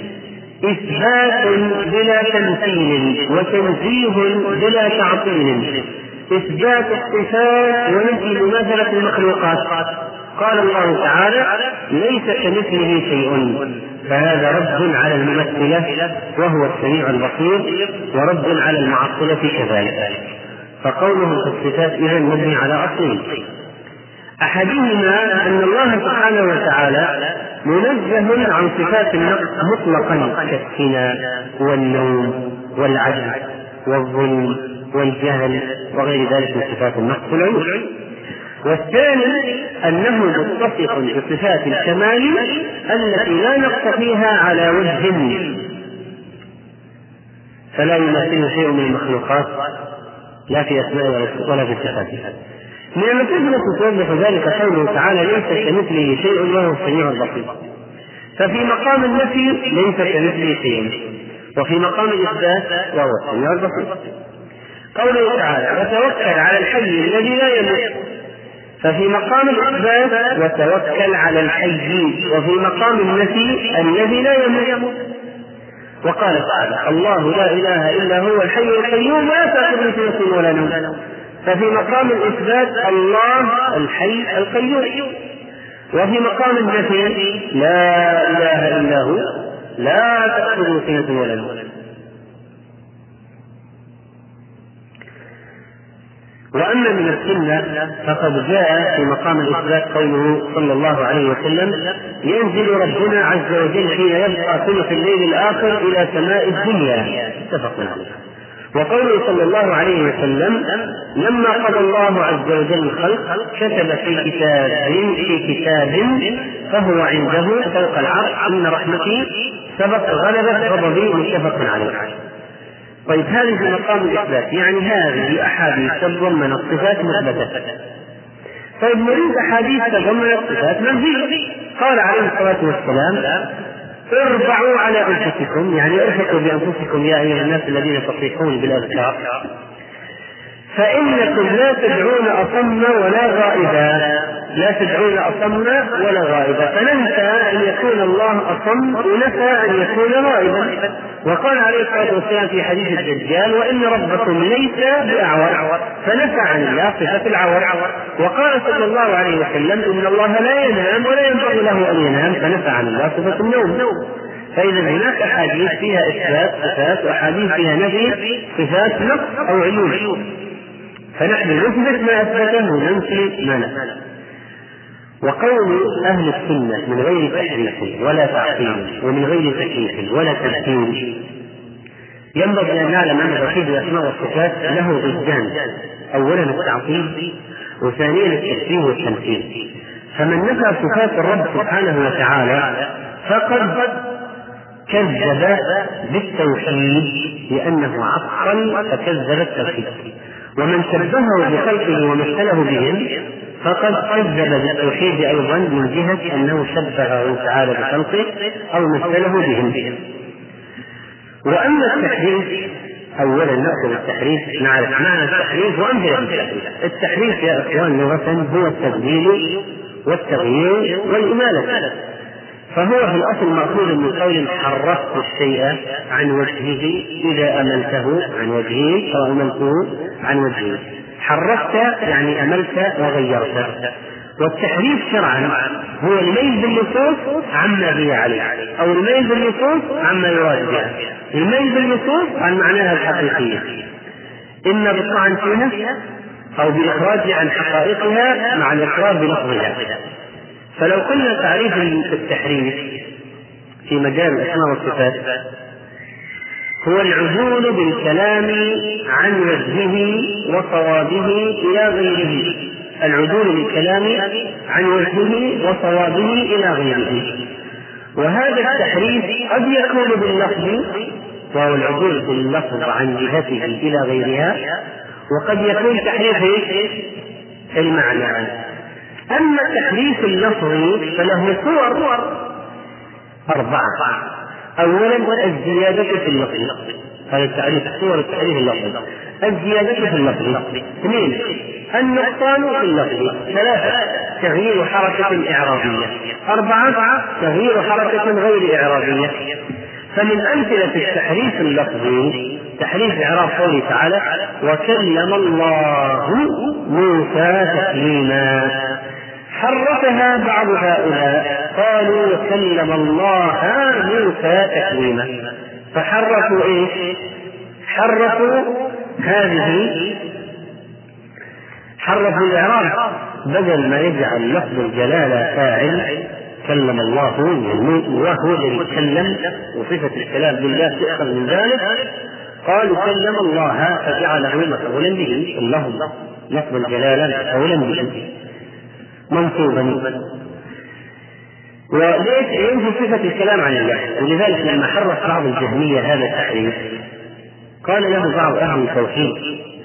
إثبات بلا تمثيل وتنزيه بلا تعطيل. إثبات الصفات ونفي مماثلة المخلوقات. قال الله تعالى ليس كمثله شيء. فهذا رد على الممثلة وهو السميع البصير ورد على المعطلة كذلك. فقوله في الصفات إذا مبني على أصلين. أحدهما أن الله سبحانه وتعالى منزه عن صفات النقص مطلقا كالسنى والنوم والعجز والظلم والجهل وغير ذلك من صفات النقص والعيوب والثاني أنه متصف بصفات الكمال التي لا نقص فيها على وجه. فلا يماثله شيء من المخلوقات لا في أسمائه ولا في صفاته من التي توضح ذلك قوله تعالى ليس كمثله شيء وهو السميع البصير. ففي مقام النفي ليس كمثله شيء وفي مقام الإثبات وهو السميع البصير. قوله تعالى وتوكل على الحي الذي لا يموت. ففي مقام الإثبات وتوكل على الحي وفي مقام النفي الذي لا يموت. وقال تعالى الله لا إله إلا هو الحي القيوم لا تأخذ سنة ولا نوم. ففي مقام الإثبات الله الحي القيوم. وفي مقام النفي لا إله إلا هو لا تأخذه سنة ولا نوم. وأما من السنة فقد جاء في مقام الإثبات قوله صلى الله عليه وسلم ينزل ربنا عز وجل حين يبقى ثلث الليل الآخر إلى سماء الدنيا. اتفق عليه. وقوله صلى الله عليه وسلم لما قضى الله عز وجل الخلق كتب في كتاب في كتاب فهو عنده فوق العرش ان رحمتي سبق غلبت غضبي متفق عليه. طيب هذه في مقام الإثبات يعني هذه احاديث تتضمن الصفات مثبتة. طيب نريد أحاديث تتضمن الصفات منفيه قال عليه الصلاة والسلام ارفعوا على أنفسكم يعني أرفقوا بأنفسكم يا أيها الناس الذين تصيحون بالأذكار. فإنكم لا تدعون أصم ولا غائبا. لا تدعون أصم ولا غائبا. فننسى أن يكون الله أصم ونسى أن يكون غائبا. وقال عليه الصلاة والسلام في حديث الدجال وإن ربكم ليس بأعور. فنسى عن الله صفة العور. وقال صلى الله عليه وسلم إن الله لا ينام ولا ينبغي له أن ينام. فنسى عن الله صفة النوم. فإذا هناك أحاديث فيها إثبات صفات وأحاديث فيها نفي صفات نقص أو عيوب. فنحن نثبت ما أثبته وننفي ما نفى وقول أهل السنة من غير تحريف ولا تعطيل ومن غير تكييف ولا تمثيل ينبغي أن نعلم أن توحيد الأسماء والصفات له ضدان. أولا التعطيل وثانيا التشبيه والتمثيل فمن نفى صفات الرب سبحانه وتعالى فقد كذب بالتوحيد لأنه عطل فكذب التوحيد. ومن شبهه بخلقه ومثله بهم فقد كذب بالتوحيد أيضا من جهة أنه شبهه تعالى بخلقه أو مثله بهم. وأما التحريف أولا نأخذ التحريف نعرف معنى التحريف وأمثلة التحريف. التحريف يا إخوان لغة هو التبديل والتغيير والإمالة. فهو في الأصل مأخوذ من قول حرفت الشيء عن وجهه إذا أملته عن وجهه أو أملته عن وجهه. حرفت يعني أملت وغيرت. والتحريف شرعا هو الميل بالنصوص عما هي عليه أو الميل بالنصوص عما يراد بها. الميل بالنصوص عن معناها الحقيقية. إما بالطعن فيها أو بإخراجها عن حقائقها مع الإقرار بلفظها. فلو قلنا تعريف التحريف في مجال الأسماء والصفات هو العدول بالكلام عن وجهه وصوابه إلى غيره. العدول بالكلام عن وجهه وصوابه إلى غيره. وهذا التحريف قد يكون باللفظ وهو العدول باللفظ عن جهته إلى غيرها وقد يكون تحريف المعنى. أما التحريف اللفظي فله صور أربعة. أولا الزيادة في اللفظ هذا التعريف صور التعريف اللفظي. الزيادة في اللفظ اثنين النقصان في اللفظ ثلاثة تغيير حركة إعرابية. أربعة تغيير حركة غير إعرابية. فمن أمثلة التحريف اللفظي تحريف إعراب قوله تعالى وكلم الله موسى تكليما حرفها بعض هؤلاء قالوا وكلم الله موسى تكليما فحرفوا إيش؟ حرفوا هذه حرفوا الإعراب. بدل ما يجعل لفظ الجلالة فاعل كلم الله وهو الذي تكلم وصفة الكلام بالله تؤخذ من ذلك. قالوا كلم الله فجعله مفعولا به اللفظ لفظ الجلالة مفعولا به. منصوبا. وليش ينفي صفة الكلام عن الله. ولذلك لما حرف بعض الجهمية هذا التحريف قال له بعض أهل التوحيد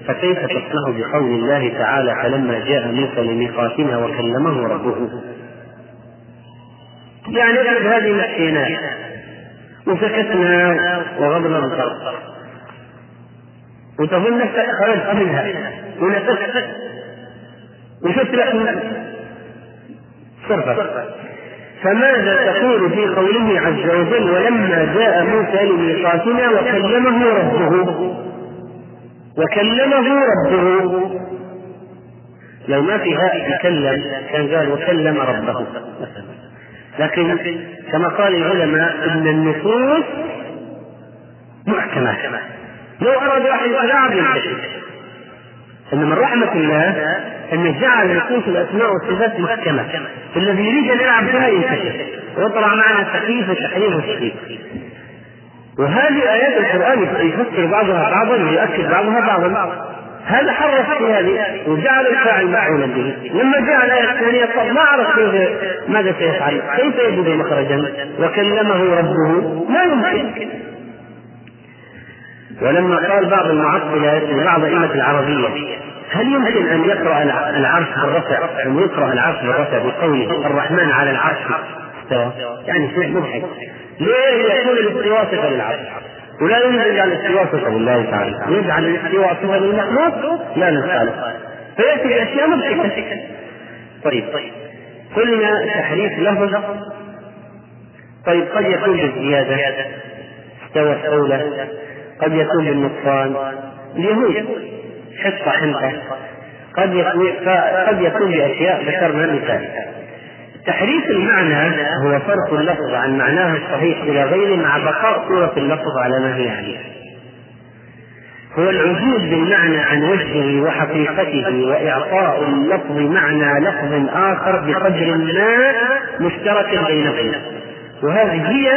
فكيف تصنع بقول الله تعالى فلما جاء موسى لميقاتنا وكلمه ربه؟ يعني افرض هذه محسينات وسكتنا وغضنا البصر وتظن نفسك خرجت منها. ونفست وشفت لك صرفت. فماذا تقول في قوله عز وجل ولما جاء موسى لميقاتنا وكلمه ربه؟ وكلمه ربه. لو ما في هاء تكلم كان قال وكلم ربه لكن كما قال العلماء إن النصوص محكمة. لو أراد واحد يتلاعب ينتشر أن من رحمة الله انه جعل نصوص الأسماء والصفات محكمة. فالذي يريد أن يلعب بها ينتشر. ويطلع معنا التحريف والتحريف والتحريف وهذه آيات القرآن يفسر بعضها بعضا ويؤكد بعضها بعضا. هذا حرف في هذه وجعل الفاعل مفعولا به. لما جاء الآية الثانية طب ما عرف كيف ماذا سيفعل؟ كيف يجد مخرجا؟ وكلمه ربه؟ ما يمكن. ولما قال بعض المعطلة لبعض أئمة العربية هل يمكن أن يقرأ العرش بالرفع أن يقرأ العرش بالرفع بقوله الرحمن على العرش؟ يعني شيء مضحك. ليه يكون الاستواء صفة للعرش؟ ولا يجعل الاستواء صفة لله تعالى. يجعل الاستواء صفة للمخلوق؟ لا نسأله فيأتي بأشياء مضحكة. طيب. قلنا تحريف لفظ. طيب قد يكون بالزيادة. استوى الدولة قد يكون بالنقصان. اليهود حصة حنطة قد يكون قد يكون بأشياء ذكرنا مثال تحريف المعنى هو صرف اللفظ عن معناه الصحيح إلى غيره مع بقاء صورة اللفظ على ما هي عليه. هو العجوز بالمعنى عن وجهه وحقيقته وإعطاء اللفظ معنى لفظ آخر بقدر ما مشترك بينهما. وهذه هي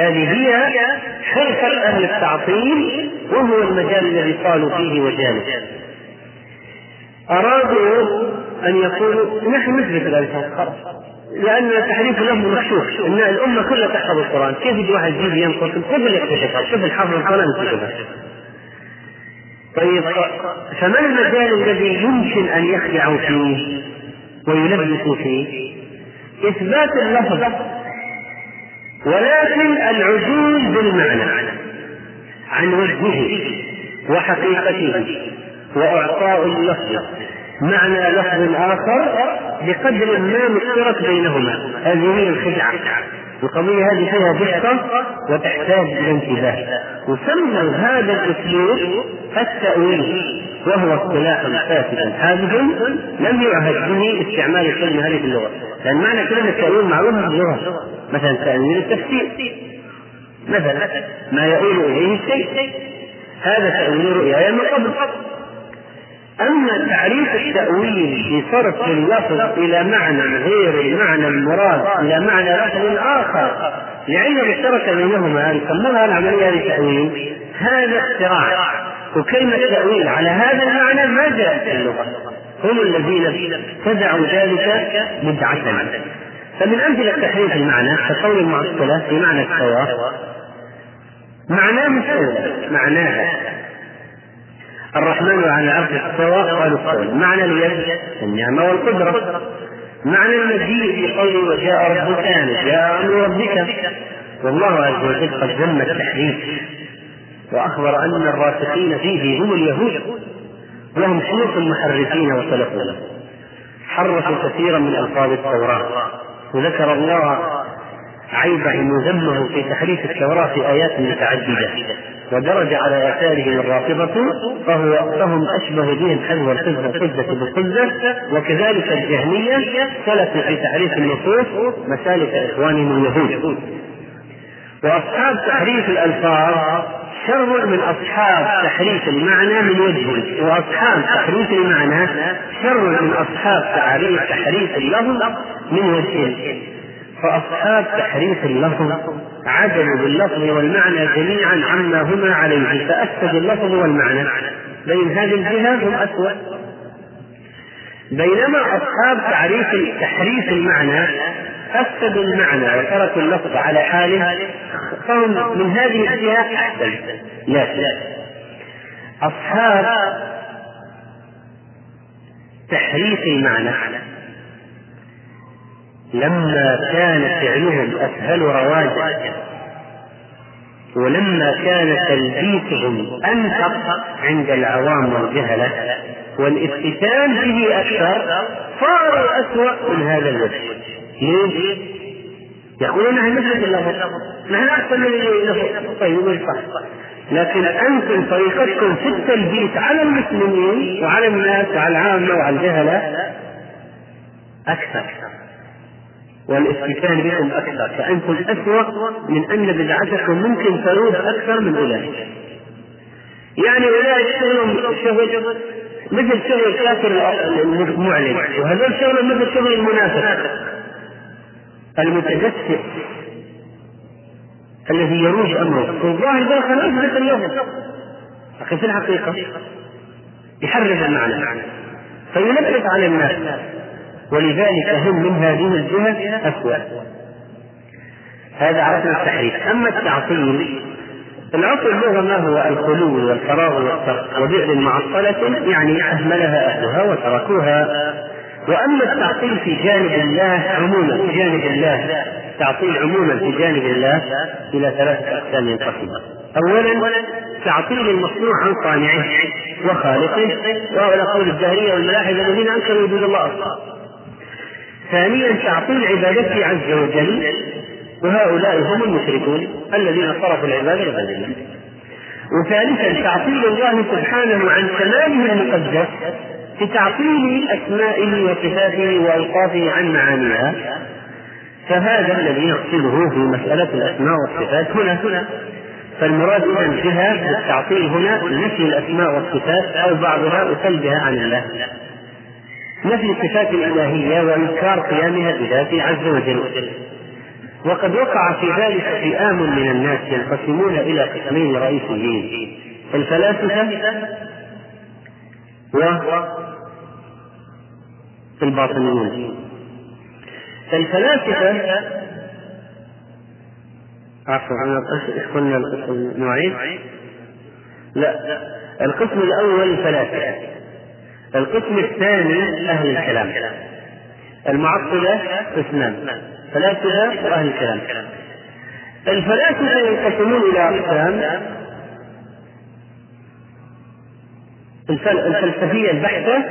هذه هي حرفة أهل التعطيل وهو المجال الذي قالوا فيه وجاله أرادوا أن يقولوا نحن نثبت الألفاظ خلاص لأن تحريف اللفظ مكشوف إن الأمة كلها تحفظ القرآن. كيف يجي واحد يجي ينقص؟ قبل يكتشفها شوف الحافظ القرآن يكتشفها طيب فما المجال الذي يمكن أن يخدعوا فيه ويلبسوا فيه؟ إثبات اللفظ. ولكن العجوز بالمعنى عن وجهه وحقيقته وإعطاء اللفظ معنى لفظ آخر بقدر ما مشترك بينهما. هذه هي الخدعة. القضية هذه فيها دقة وتحتاج إلى انتباه. وسموا هذا الأسلوب التأويل. وهو اصطلاح فاسد حادث لم يعهد به استعمال الكلمة هذه في اللغة. لأن معنى كلمة التأويل معروفة في اللغة. مثلا تأويل التفسير. مثلا ما يؤول إليه الشيء هذا تأويل رؤياي من قبل. أما تعريف التأويل بصرف اللفظ إلى معنى غير المعنى المراد إلى معنى لفظ آخر لعلة مشتركة بينهما يسمونها العملية هذه تأويل هذا اختراع. وكلمة تأويل على هذا المعنى ما جاءت في اللغة. هم الذين ابتدعوا ذلك بدعة. فمن أمثلة تحريف المعنى كقول المعطلة في معنى السواء معناه مستولى معناها الرحمن على العرش استوى قالوا استوى معنى اليد النعمة والقدرة. معنى المجيء في قوله وجاء ربك جاء أمر ربك. والله عز وجل قد ذم التحريف. وأخبر أن الراسخين فيه هم اليهود وهم شيوخ المحرفين وسلفوا حرفوا كثيرا من ألفاظ التوراة. وذكر الله عيبهم وذمه في تحريف التوراة في آيات متعددة. ودرج على آثارهم الرافضة فهو فهم أشبه بهم حذو القزة القزة بالقزة وكذلك الجهمية سلكوا في تعريف النصوص مسالك إخوانهم اليهود. وأصحاب تحريف الألفاظ شر من أصحاب تحريف المعنى من وجه. وأصحاب تحريف المعنى شر من أصحاب تعريف تحريف اللفظ من وجه. فأصحاب تحريف اللفظ عدلوا باللفظ والمعنى جميعا عما هما عليه. فأفسد اللفظ والمعنى. بين هذه الجهة هم أسوأ. بينما أصحاب تعريف تحريف المعنى أفسدوا المعنى وتركوا اللفظ على حاله فهم من هذه الجهة أحسن. لكن أصحاب تحريف المعنى. لما كان فعلهم أسهل رواجا ولما كان تلبيسهم أنفق عند العوام والجهلة والإفتتان به أكثر صاروا أسوأ من هذا الوجه. ليه؟ يقولون نحن نثبت اللفظ. نحن أحسن من طيب صح. لكن أنتم طريقتكم في التلبيس على المسلمين وعلى الناس وعلى العامة وعلى الجهلة أكثر. والافتتان بكم أكثر. فأنتم أسوأ من أن بدعتكم ممكن تروج أكثر من أولئك. يعني أولئك شغلهم شغل مثل شغل الكافر المعلن. وهذول شغلهم مثل شغل المنافق. المتجسس الذي يروج أمره. والظاهر داخل أثبت اللفظ لكن في الحقيقة يحرف المعنى. فيلبس على الناس. ولذلك هم من هذه الجهة أسوأ. هذا عرفنا التحريف. أما التعطيل العطل اللغة ما هو؟ الخلو والفراغ والترك. وبئر معطلة يعني أهملها أهلها وتركوها. وأما التعطيل في جانب الله عموما في جانب الله تعطيل عموما في جانب الله إلى ثلاثة أقسام ينقسم أولا تعطيل المصنوع عن صانعه وخالقه وهو قول الدهرية والملاحدة الذين أنكروا وجود الله. أصلا ثانيا تعطيل عبادته عز وجل وهؤلاء هم المشركون الذين صرفوا العبادة لغير الله. وثالثا تعطيل الله سبحانه عن كماله المقدس بتعطيل أسمائه وصفاته وألقابه عن معانيها. فهذا الذي يقصده في مسألة الأسماء والصفات هنا. هنا فالمراد إذا جهة التعطيل هنا نفي الأسماء والصفات أو بعضها وسلبها عن الله. نفي الصفات الإلهية وإنكار قيامها بذاته عز وجل؟ وقد وقع في ذلك فئام من الناس ينقسمون إلى قسمين رئيسيين. الفلاسفة و الباطنيون. فالفلاسفة عفوا إيش قلنا القسم نوعين؟ لا القسم الأول الفلاسفة القسم الثاني أهل الكلام. المعطلة قسمان فلاسفة وأهل الكلام. الفلاسفة ينقسمون إلى أقسام. الفلسفية البحتة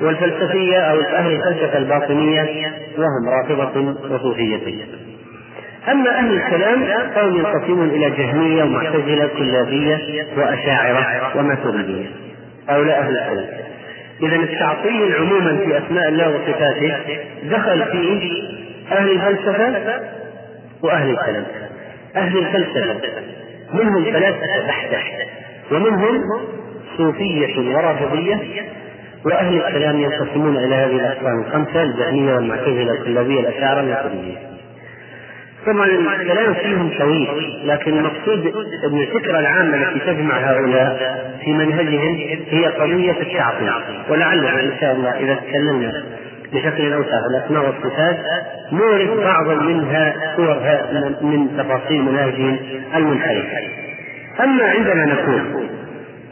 والفلسفية أو أهل الفلسفة الباطنية وهم رافضة وصوفية. أما أهل الكلام فهم ينقسمون إلى جهمية ومعتزلة كلابية وأشاعرة وماتريدية هؤلاء أهل الكلام. إذا التعطيل عموما في أسماء الله وصفاته دخل فيه أهل الفلسفة وأهل الكلام. أهل الفلسفة. منهم فلاسفة بحتة. ومنهم صوفية ورافضية. وأهل الكلام ينقسمون إلى هذه الأقسام الخمسة الجهمية والمعتزلة الكلابية الأشاعرة الماتريدية طبعا الكلام فيهم طويل لكن المقصود أن الفكرة العامة التي تجمع هؤلاء في منهجهم هي قضية التعطيل ولعلنا إن شاء الله إذا تكلمنا بشكل اوسع في الأسماء والصفات نورد بعضا منها صورها من تفاصيل مناهجهم المنحرفة. أما عندما نقول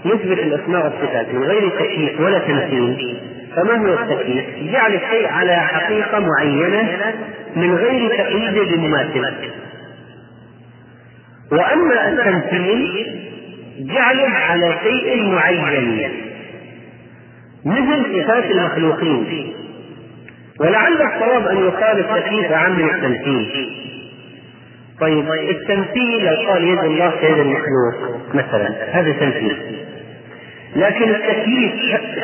نثبت الأسماء والصفات من غير تكييف ولا تمثيل فما هو التكييف؟ جعل الشيء على حقيقة معينة من غير تقييد بمماثل. وأما التمثيل جعله على شيء معين مثل صفات المخلوقين. ولعل الصواب أن يقال التكييف اعم من التمثيل. طيب التمثيل لو قال يد الله كيد المخلوق مثلا هذا تمثيل. لكن التكييف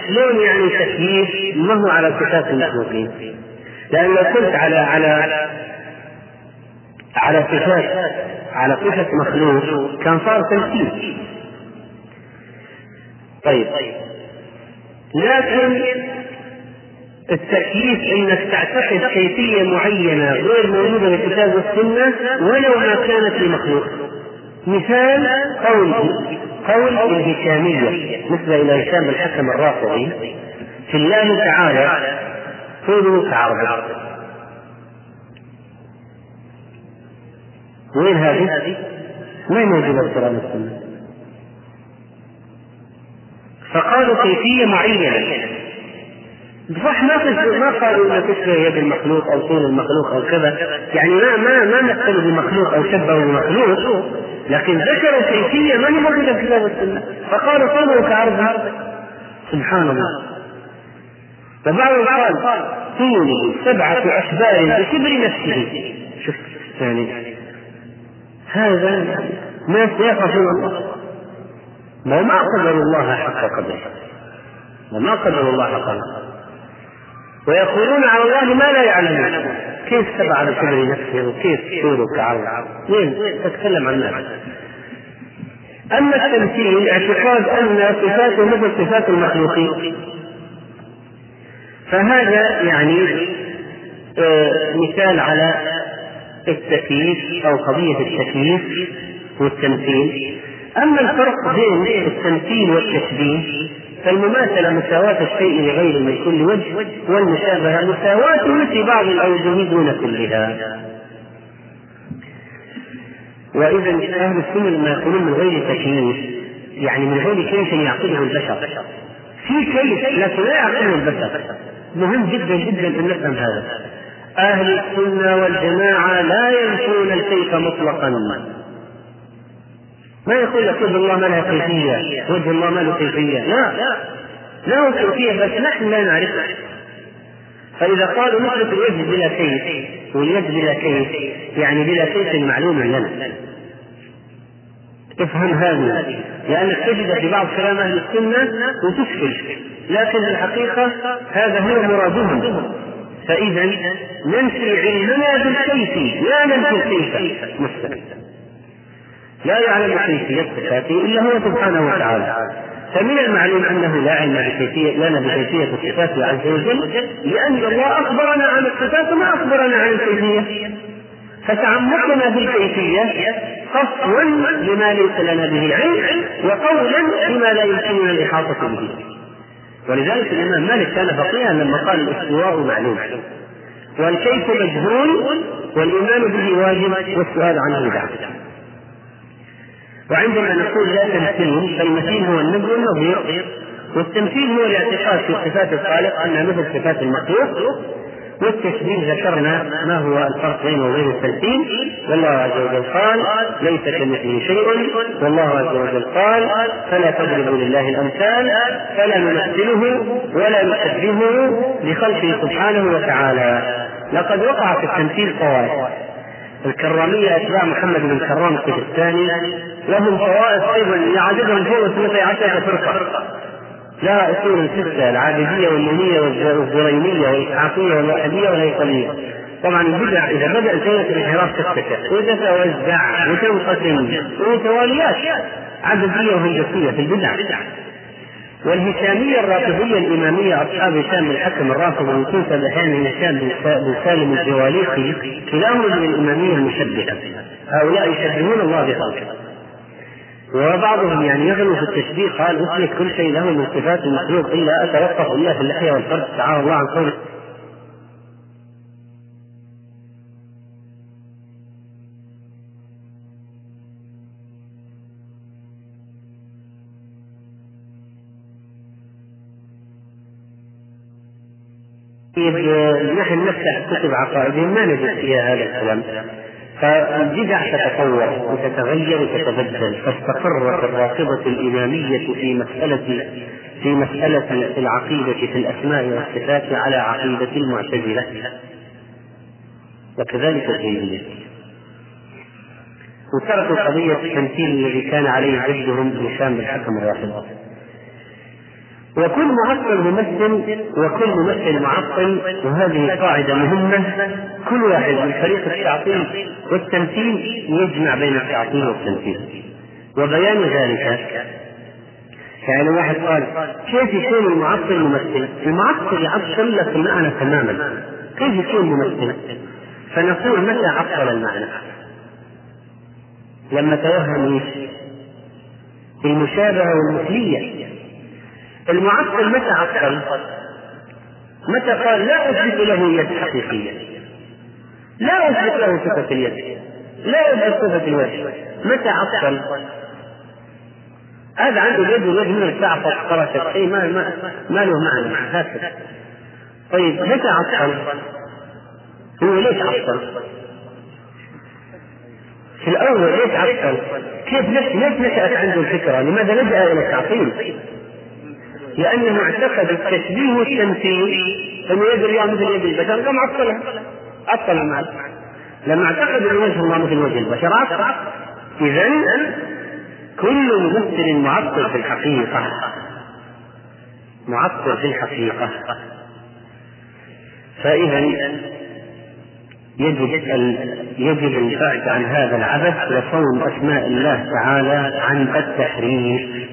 شلون يعني تكييف ما هو على صفات المخلوقين. لأن لو كنت على على على صفات على صفة مخلوق كان صار تمثيل. طيب. لكن التكييف إنك تعتقد كيفية معينة غير موجودة في الكتاب والسنة ولو ما كانت لمخلوق. مثال قول قول الهشامية نسبه إلى هشام الحكم الرافضي في الله تعالى كونوا كعرض وين هذه؟ وين موجودة في القرآن والسنة؟ فقالوا كيفية معينة صح ما ما قالوا ان تشبه يد المخلوق أو طول المخلوق أو كذا. يعني ما ما ما مثلوا بمخلوق أو شبهوا بمخلوق لكن ذكروا كيفيه ما هي موجودة في كتاب السنة. فقالوا طوله كعرض سبحان الله. فبعضهم قال طوله سبعة أشبار بكبر نفسه. شفت؟ يعني هذا ناس يخافون الله. ما قدروا الله حق قدره. وما قدروا الله حق قدره. ويقولون على الله ما لا يعلمون. كيف سبع بكبر نفسه وكيف طوله كعرض وين؟ تتكلم عن الناس أما التمثيل اعتقاد أن صفاته مثل صفات المخلوقين. فهذا يعني آه، مثال على التكييف أو قضية التكييف والتمثيل. أما الفرق بين التمثيل والتشبيه فالمماثلة مساواة الشيء لغير من كل وجه والمشابهة مساواة في بعض الأوجه دون كلها. وإذا أهل السنة لما يقولون من غير تكييف يعني من غير كيف يعقله البشر. في كيف لكن لا يعقله البشر. مهم جدا جدا أن نفهم هذا. أهل السنة والجماعة لا ينفون الكيف مطلقا. ما يقول لك يد الله ما لها كيفية وجه الله ما له كيفية. لا. له كيفيه بس نحن لا نعرفها. فإذا قالوا نثبت الوجه بلا كيف واليد بلا كيف يعني بلا كيف معلوم لنا. افهم هذه لأنك تجد في بعض كلام أهل السنة وتشكل. لكن الحقيقة هذا هو مرادهم. فإذا ننفي علمنا بالكيف. لا ننفي الكيف. نفسه لا يعلم كيفية صفاته إلا هو سبحانه وتعالى. فمن المعلوم أنه لا علم بكيفية لنا بكيفية الصفات عز وجل لأن الله أخبرنا عن الصفات وما أخبرنا عن الكيفية. فتعمقنا بالكيفية قصوا لما ليس لنا به علم وقولا لما لا يمكننا الإحاطة به. ولذلك الإمام مالك كان فقيها لما قال الاستواء معلوم. والكيف مجهول والإيمان به واجب والسؤال عنه بدعة. وعندما نقول لا تمثيل فالمثيل هو النبي والنظير. والتمثيل هو الاعتقاد في صفات الخالق أنها مثل صفات المخلوق. والتشبيه ذكرنا ما هو الفرق بينه وبين التمثيل. والله عز وجل قال ليس كمثله شيء. والله عز وجل قال فلا تضربوا لله الأمثال فلا نمثله ولا نشبهه لخلقه سبحانه وتعالى. لقد وقع في التمثيل طوائف الكرامية أتباع محمد بن كرام السجستاني لهم طوائف أيضا يعددهم فوق 12 فرقة. لا أصول ستة العابدية والنونية والزريمية والإسعافية والوحدية والهيقلية طبعا البدع إذا بدأ جولة الانحراف تتسع وتتوزع وتنقسم وتواليات عددية وهندسية في البدع. والهشامية الرافضية الإمامية أصحاب هشام الحكم الرافض وتنسب أحيانا هشام بن سالم الجواليقي كلاهما من الإمامية المشبهة. هؤلاء يشبهون الله بخلقه. وبعضهم يعني يغلو في التشبيه قال اثبت كل شيء له من صفات المخلوق إلا أتوقف إلا في اللحيه والفرد تعالى الله عن قوله نحن نفتح كتب عقائدهم ما نجد فيها هذا الكلام. فالبدع تتطور وتتغير وتتبدل فاستقرت الرافضة الإمامية في مسألة في مسألة العقيدة في الأسماء والصفات على عقيدة المعتزلة. وكذلك الجيمية وتركوا قضية التمثيل الذي كان عليه جدهم هشام بن الحكم الرافضة وكل معطل ممثل وكل ممثل معطل وهذه قاعدة مهمة كل واحد من فريق التعطيل والتمثيل يجمع بين التعطيل والتمثيل وبيان ذلك يعني واحد قال كيف يكون المعطل ممثل؟ المعطل يعطل لك المعنى تماما كيف يكون ممثل؟ فنقول متى عطل المعنى؟ لما توهم؟ المشابهة والمثلية المعطل متى عطل؟ متى قال لا أثبت له يد حقيقية لا أثبت له صفة اليد لا أثبت صفة الوجه متى عطل؟ هذا عنده اليد والوجه من الكعفة قرشت شيء ما, ما, ما له معنى هكذا طيب متى عطل؟ هو ليش عطل؟ في الأول ليش عطل؟ كيف ليش نشأت عنده الفكرة؟ لماذا لجأ إلى التعطيل؟ لأنه اعتقد التشبيه والتمثيل أن يد الله مثل يد البشر قام عطلها عطل المعنى لما اعتقد أن وجه الله مثل وجه البشر إذا كل ممثل معطل في الحقيقة. معطل في الحقيقة. فإذا يجب يجب البعد عن هذا العبث وصون أسماء الله تعالى عن التحريف.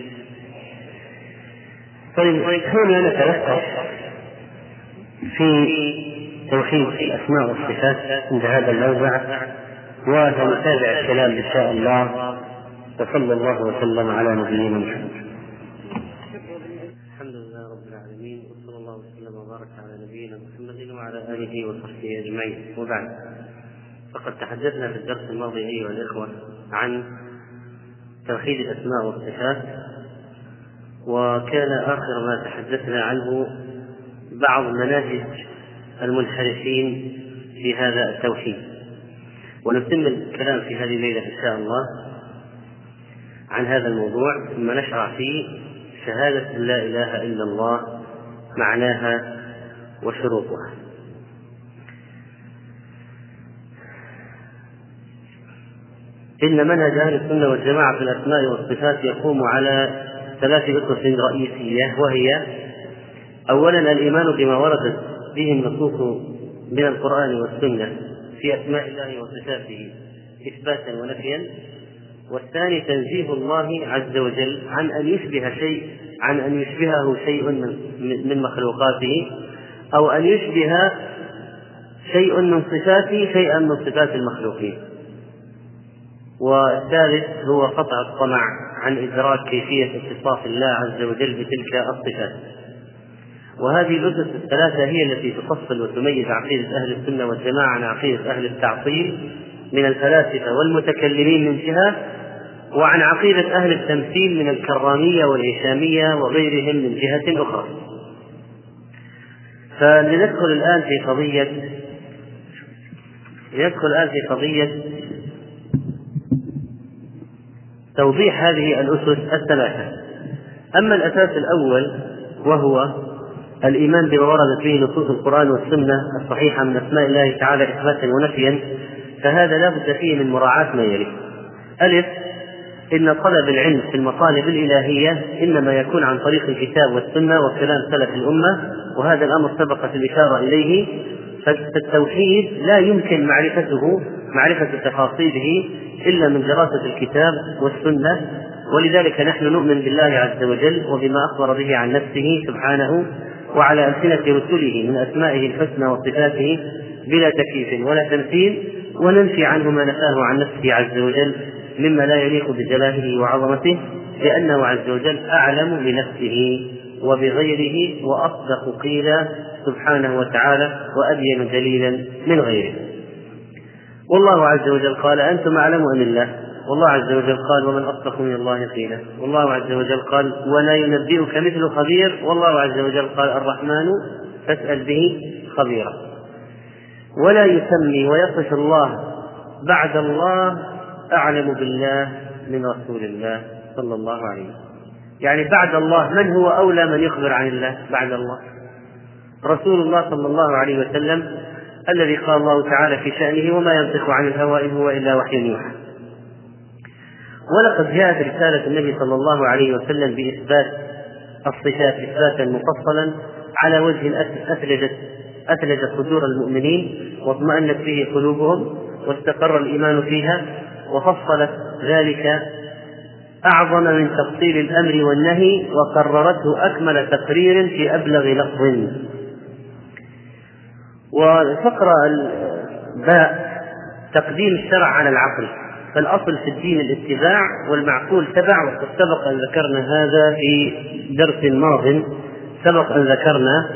طيب هنا نتوقف في توحيد الأسماء والصفات عند هذا الموضع وسنتابع الكلام إن شاء الله وصلى الله وسلم على نبينا محمد. الحمد لله رب العالمين وصلى الله وسلم وبارك على نبينا محمد وعلى آله وصحبه أجمعين وبعد فقد تحدثنا في الدرس الماضي أيها الإخوة عن توحيد الأسماء والصفات وكان آخر ما تحدثنا عنه بعض مناهج المنحرفين في هذا التوحيد. ونتم الكلام في هذه الليلة إن شاء الله عن هذا الموضوع ثم نشرع في شهادة لا إله إلا الله معناها وشروطها. إن منهج أهل السنة والجماعة في الأسماء والصفات يقوم على ثلاث أسس رئيسية وهي أولا الإيمان بما وردت به النصوص من القرآن والسنة في أسماء الله وصفاته إثباتا ونفيا. والثاني تنزيه الله عز وجل عن أن يشبه شيء عن أن يشبهه شيء من مخلوقاته أو أن يشبه شيء من صفاته شيئا من صفات المخلوقين. والثالث هو قطع الطمع عن إدراك كيفية اتصاف الله عز وجل بتلك الصفات وهذه الأسس الثلاثة هي التي تفصل وتميز عقيدة أهل السنة والجماعة عن عقيدة أهل التعطيل من الفلاسفة والمتكلمين من جهة وعن عقيدة أهل التمثيل من الكرامية والهشامية وغيرهم من جهة أخرى. فلندخل الآن في قضية لندخل الآن في قضية توضيح هذه الأسس الثلاثة. أما الأساس الأول وهو الإيمان بما وردت به نصوص القرآن والسنة الصحيحة من أسماء الله تعالى إثباتا ونفيا فهذا لا بد فيه من مراعاة ما يلي. ألف إن طلب العلم في المطالب الإلهية إنما يكون عن طريق الكتاب والسنة وكلام سلف الأمة وهذا الأمر سبقت الإشارة إليه. فالتوحيد لا يمكن معرفته معرفة تفاصيله إلا من دراسة الكتاب والسنة. ولذلك نحن نؤمن بالله عز وجل وبما أخبر به عن نفسه سبحانه وعلى ألسنة رسله من أسمائه الحسنى وصفاته بلا تكييف ولا تمثيل وننفي عنه ما نفاه عن نفسه عز وجل مما لا يليق بجلاله وعظمته لأنه عز وجل أعلم بنفسه وبغيره وأصدق قيلا سبحانه وتعالى وأبين دليلا من غيره. والله عز وجل قال أنتم أعلم أم الله؟ والله عز وجل قال ومن أصدق من الله قيلا. والله عز وجل قال ولا ينبئك مثل خبير. والله عز وجل قال الرحمن فاسأل به خبيرا. ولا يسمي ويصف الله بعد الله أعلم بالله من رسول الله صلى الله عليه وسلم. يعني بعد الله من هو أولى من يخبر عن الله؟ بعد الله. رسول الله صلى الله عليه وسلم الذي قال الله تعالى في شأنه وما ينطق عن الهوى إن هو إلا وحي يوحى. ولقد جاءت رسالة النبي صلى الله عليه وسلم بإثبات الصفات إثباتا مفصلا على وجه أثلجت أثلجت صدور المؤمنين واطمأنت فيه قلوبهم واستقر الإيمان فيها وفصلت ذلك أعظم من تفصيل الأمر والنهي وقررته أكمل تقرير في أبلغ لفظ. والفقرة الباء تقديم الشرع على العقل. فالأصل في الدين الاتباع والمعقول تبع وقد سبق أن ذكرنا هذا في درس ماض. سبق أن ذكرنا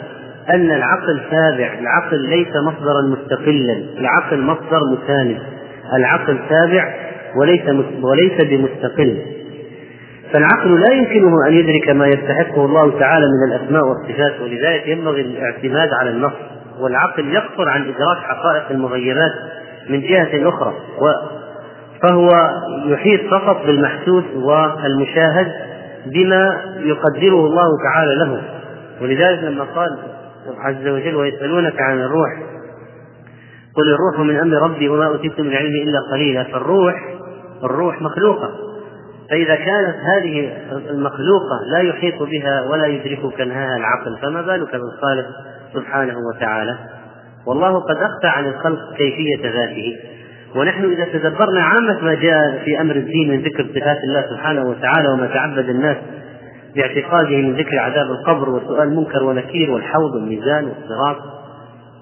أن العقل تابع العقل ليس مصدرا مستقلا العقل مصدر مساند العقل تابع وليس وليس بمستقل. فالعقل لا يمكنه أن يدرك ما يستحقه الله تعالى من الأسماء والصفات ولذلك ينبغي الاعتماد على النص. والعقل يقصر عن إدراك حقائق المغيبات من جهة أخرى فهو يحيط فقط بالمحسوس والمشاهد بما يقدره الله تعالى له. ولذلك لما قال عز وجل ويسألونك عن الروح قل الروح من أمر ربي وما أوتيت من العلم إلا قليلا فالروح الروح مخلوقة. فإذا كانت هذه المخلوقة لا يحيط بها ولا يدرك كنهاها العقل فما بالك بالخالق سبحانه وتعالى. والله قد أخفى عن الخلق كيفية ذاته. ونحن إذا تدبرنا عامة ما جاء في أمر الدين من ذكر صفات الله سبحانه وتعالى وما تعبد الناس باعتقاده من ذكر عذاب القبر وسؤال منكر ونكير والحوض والميزان والصراط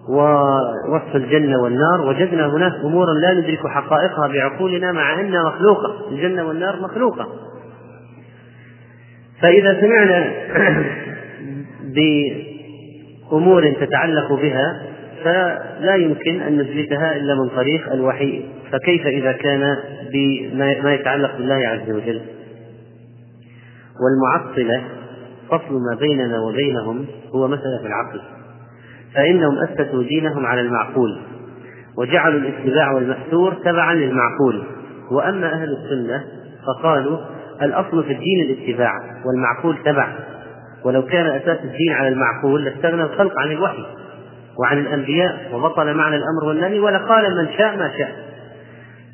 ووصف الجنة والنار. وجدنا هناك أمورا لا ندرك حقائقها بعقولنا مع أنها مخلوقة. الجنة والنار مخلوقة. فإذا سمعنا بأمور تتعلق بها فلا يمكن أن نثبتها إلا من طريق الوحي. فكيف إذا كان بما يتعلق بالله عز وجل؟ والمعطلة فصل ما بيننا وبينهم هو مسألة العقل. فإنهم أسسوا دينهم على المعقول وجعلوا الاتباع والمأثور تبعا للمعقول. وأما أهل السنة فقالوا الأصل في الدين الاتباع والمعقول تبع. ولو كان أساس الدين على المعقول لاستغنى الخلق عن الوحي وعن الأنبياء وبطل معنى الأمر والنهي ولقال من شاء ما شاء.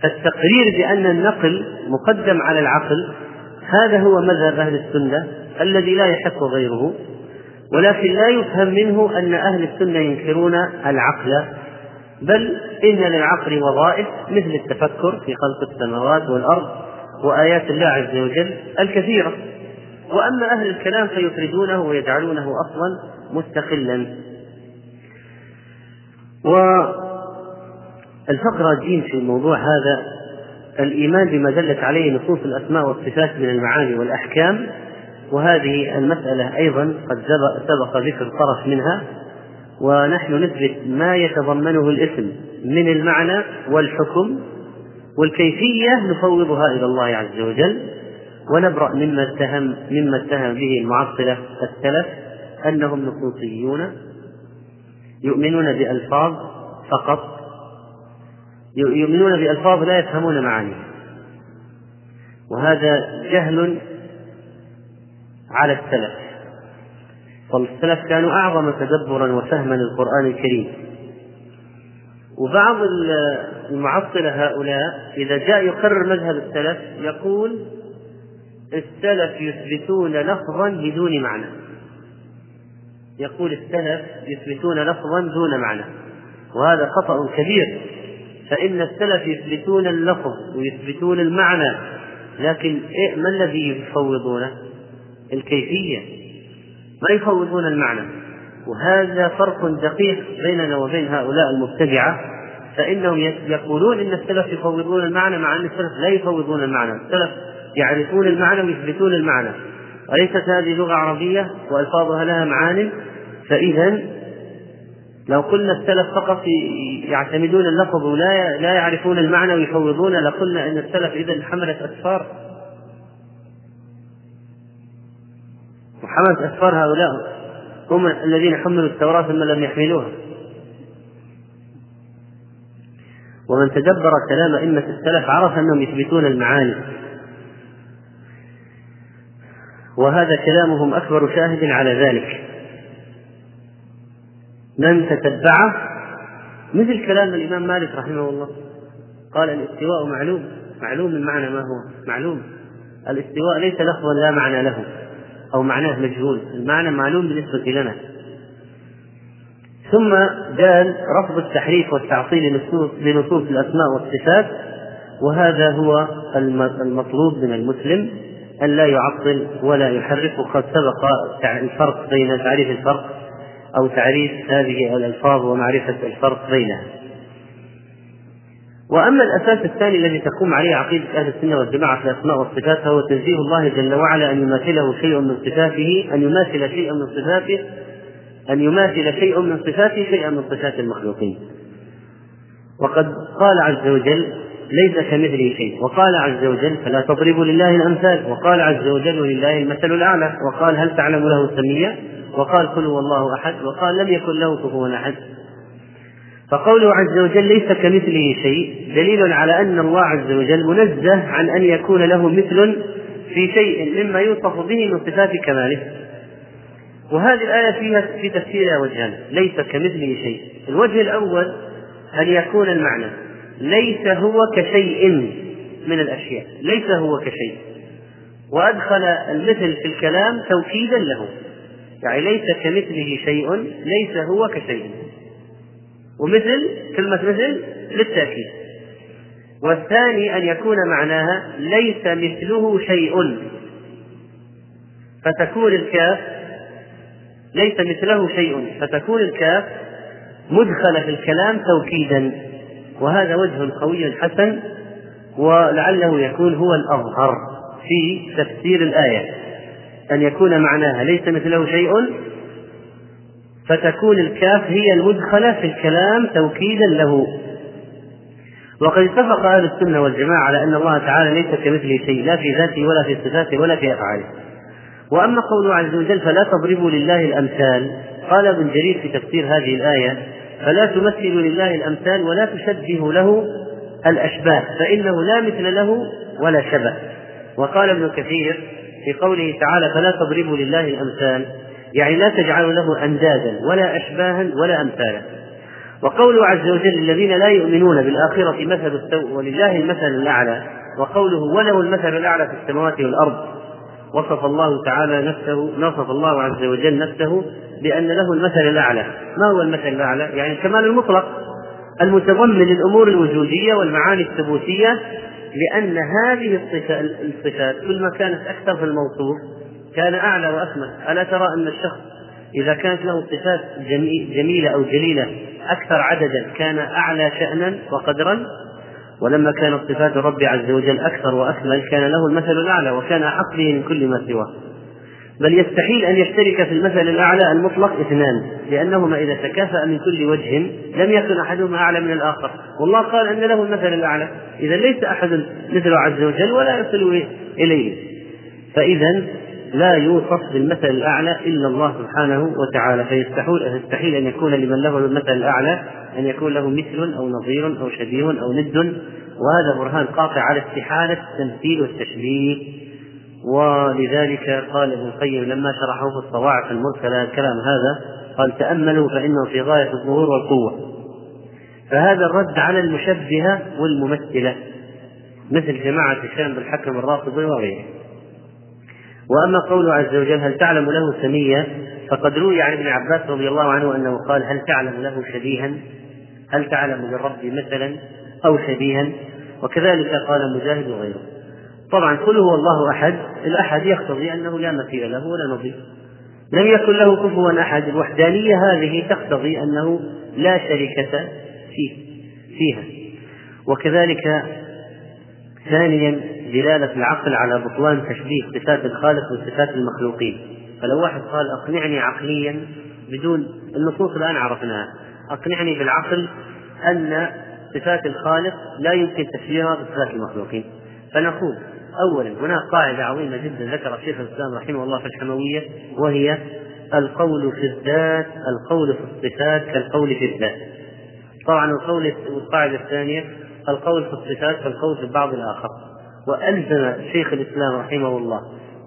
فالتقرير بأن النقل مقدم على العقل هذا هو مذهب أهل السنة الذي لا يحق غيره ولكن لا يفهم منه أن أهل السنة ينكرون العقل بل إن للعقل وظائف مثل التفكر في خلق السماوات والأرض وآيات الله عز وجل الكثيرة. وأما أهل الكلام فيفردونه ويجعلونه أصلا مستقلا. والفقرة جيم في الموضوع هذا الإيمان بما دلت عليه نصوص الأسماء والصفات من المعاني والأحكام وهذه المسألة أيضا قد سبق ذكر طرف منها ونحن نثبت ما يتضمنه الاسم من المعنى والحكم والكيفية نفوضها إلى الله عز وجل. ونبرأ مما اتهم مما اتهم به المعطلة السلف أنهم نصوصيون يؤمنون بألفاظ فقط. يؤمنون بألفاظ لا يفهمون معانيها. وهذا جهل على السلف. والسلف كانوا أعظم تدبرا وفهما للقرآن الكريم. وبعض المعطلة هؤلاء إذا جاء يقرر مذهب السلف يقول السلف يثبتون لفظا بدون معنى. يقول السلف يثبتون لفظا دون معنى. وهذا خطأ كبير. فإن السلف يثبتون اللفظ ويثبتون المعنى لكن إيه ما الذي يفوضونه؟ الكيفية. ما يفوضون المعنى. وهذا فرق دقيق بيننا وبين هؤلاء المبتدعة. فإنهم يقولون إن السلف يفوضون المعنى مع أن السلف لا يفوضون المعنى. السلف يعرفون المعنى ويثبتون المعنى. أليست هذه لغة عربية وألفاظها لها معان فإذا لو قلنا السلف فقط يعتمدون اللفظ ولا لا يعرفون المعنى ويفوضون لقلنا إن السلف اذا حملت أسفار. وحملت أسفار هؤلاء هم الذين حملوا التوراة ثم لم يحملوها. ومن تدبر كلام أئمة السلف عرف أنهم يثبتون المعاني. وهذا كلامهم أكبر شاهد على ذلك. من تتبعه؟ مثل كلام الإمام مالك رحمه الله. قال الاستواء معلوم معلوم المعنى ما هو؟ معلوم. الاستواء ليس لفظا لا معنى له أو معناه مجهول. المعنى معلوم بالنسبة لنا. ثم قال رفض التحريف والتعطيل لنصوص الأسماء والصفات وهذا هو المطلوب من المسلم. أن لا يعطل ولا يحرف وقد سبق الفرق بين تعريف الفرق أو تعريف هذه الألفاظ ومعرفة الفرق بينها. وأما الأساس الثاني الذي تقوم عليه عقيدة أهل السنة والجماعة في الأسماء والصفات فهو تنزيه الله جل وعلا أن يماثله شيء من صفاته أن يماثل شيئا من صفاته أن يماثل شيء من صفاته شيئا من صفات المخلوقين. وقد قال عز وجل ليس كمثله شيء. وقال عز وجل فلا تضربوا لله الأمثال. وقال عز وجل ولله المثل الأعلى. وقال هل تعلم له سميا وقال قل هو الله أحد. وقال لم يكن له كفوا أحد. فقوله عز وجل ليس كمثله شيء دليل على أن الله عز وجل منزه عن أن يكون له مثل في شيء مما يوصف به من صفات كماله. وهذه الآية فيها في تفسيرها وجهان ليس كمثله شيء. الوجه الأول أن يكون المعنى. ليس هو كشيء من الأشياء ليس هو كشيء. وأدخل المثل في الكلام توكيدا له. يعني ليس كمثله شيء ليس هو كشيء. ومثل كلمة مثل للتأكيد. والثاني أن يكون معناها ليس مثله شيء. فتكون الكاف ليس مثله شيء. فتكون الكاف مدخلة في الكلام توكيدا. وهذا وجه قوي حسن ولعله يكون هو الأظهر في تفسير الآية. أن يكون معناها ليس مثله شيء فتكون الكاف هي المدخلة في الكلام توكيدا له. وقد اتفق أهل السنة والجماعة على أن الله تعالى ليس كمثله شيء لا في ذاته ولا في صفاته ولا في أفعاله. وأما قوله عز وجل فلا تضربوا لله الأمثال. قال ابن جرير في تفسير هذه الآية فلا تمثلوا لله الأمثال ولا تشبهوا له الأشباه فإنه لا مثل له ولا شبه. وقال ابن كثير في قوله تعالى فلا تضربوا لله الأمثال يعني لا تجعلوا له أندادا ولا أشباها ولا أمثالا. وقوله عز وجل الذين لا يؤمنون بالآخرة مثل السوء ولله المثل الأعلى وقوله وله المثل الأعلى في السماوات والأرض وصف الله تعالى نفسه وصف الله عز وجل نفسه بأن له المثل الأعلى. ما هو المثل الأعلى؟ يعني الكمال المطلق. المتضمن للأمور الوجودية والمعاني الثبوتية لأن هذه الصفات كل ما كانت أكثر في الموصوف كان أعلى وأكمل. ألا ترى أن الشخص إذا كانت له صفات جميلة أو جليلة أكثر عددا كان أعلى شأنا وقدرا؟ ولما كانت صفات الرب عز وجل أكثر وأكمل كان له المثل الأعلى وكان أحق به من كل ما سواه. بل يستحيل أن يشترك في المثل الأعلى المطلق اثنان لأنهما إذا تكافأ من كل وجه لم يكن أحدهما أعلى من الآخر. والله قال أن له المثل الأعلى. إذا ليس أحد مثله عز وجل ولا يصل إليه. فإذا لا يوصف بالمثل الأعلى إلا الله سبحانه وتعالى فيستحيل يستحيل أن يكون لمن له المثل الأعلى أن يكون له مثل أو نظير أو شبيه أو ند وهذا برهان قاطع على استحالة التمثيل والتشبيه. ولذلك قال ابن القيم لما شرحه في الصواعق المرسلة الكلام هذا قال تأملوا فإنه في غاية الظهور والقوة. فهذا الرد على المشبهة والممثلة مثل جماعة الشام بالحكم الرافضي وغيره. وأما قوله عز وجل هل تعلم له سميا فقد روي عن ابن عباس رضي الله عنه أنه قال هل تعلم له شبيها؟ هل تعلم للرب مثلا أو شبيها؟ وكذلك قال مجاهد وغيره. طبعا قل هو الله أحد الأحد يقتضي أنه لا مثيل له ولا نظير. لم يكن له كفوا أحد الوحدانية هذه تقتضي أنه لا شركة فيه فيها. وكذلك ثانيا دلالة العقل على بطلان تشبيه صفات الخالق بصفات المخلوقين. فلو واحد قال أقنعني عقليا بدون النصوص الآن عرفناها. أقنعني بالعقل أن صفات الخالق لا يمكن تشبيهها بصفات المخلوقين. فنقول أولا هناك قاعدة عظيمة جدا ذكر الشيخ الإسلام رحمه الله في الحموية وهي القول في الذات القول في الصفات كالقول في الذات. طبعا القول القاعدة الثانية القول في الصفات كالقول في البعض الآخر. وألزم شيخ الإسلام رحمه الله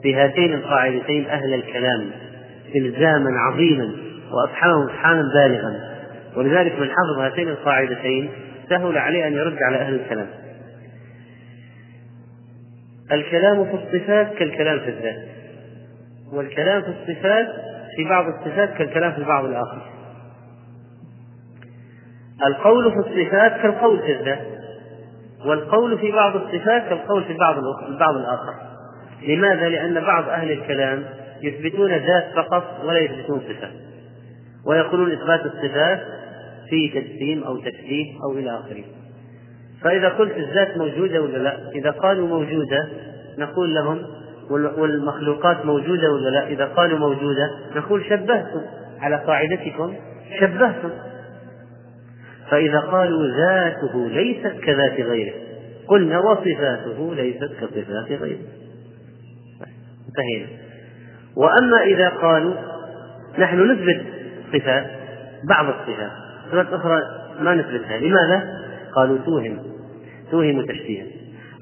بهاتين القاعدتين أهل الكلام إلزاما عظيما وأفحمهم إفحاما بالغا. ولذلك من حفظ هاتين القاعدتين سهل عليه أن يرد على أهل الكلام. الكلام في الصفات كالكلام في الذات والكلام في الصفات في بعض الصفات كالكلام في البعض الآخر. القول في الصفات كالقول في الذات والقول في بعض الصفات كالقول في بعض البعض الآخر. لماذا؟ لأن بعض أهل الكلام يثبتون ذات فقط ولا يثبتون صفات ويقولون إثبات الصفات في تجسيم أو تكليف أو إلى آخره. فإذا قلت الذات موجودة ولا لا؟ إذا قالوا موجودة نقول لهم والمخلوقات موجودة ولا لا؟ إذا قالوا موجودة نقول شبهتم. على قاعدتكم شبهتم. فإذا قالوا ذاته ليست كذات غيره قلنا وصفاته ليست كصفات غيره. انتهينا. وأما إذا قالوا نحن نثبت صفات بعض الصفات. صفات أخرى ما نثبتها لماذا؟ قالوا توهم توهم تشبيها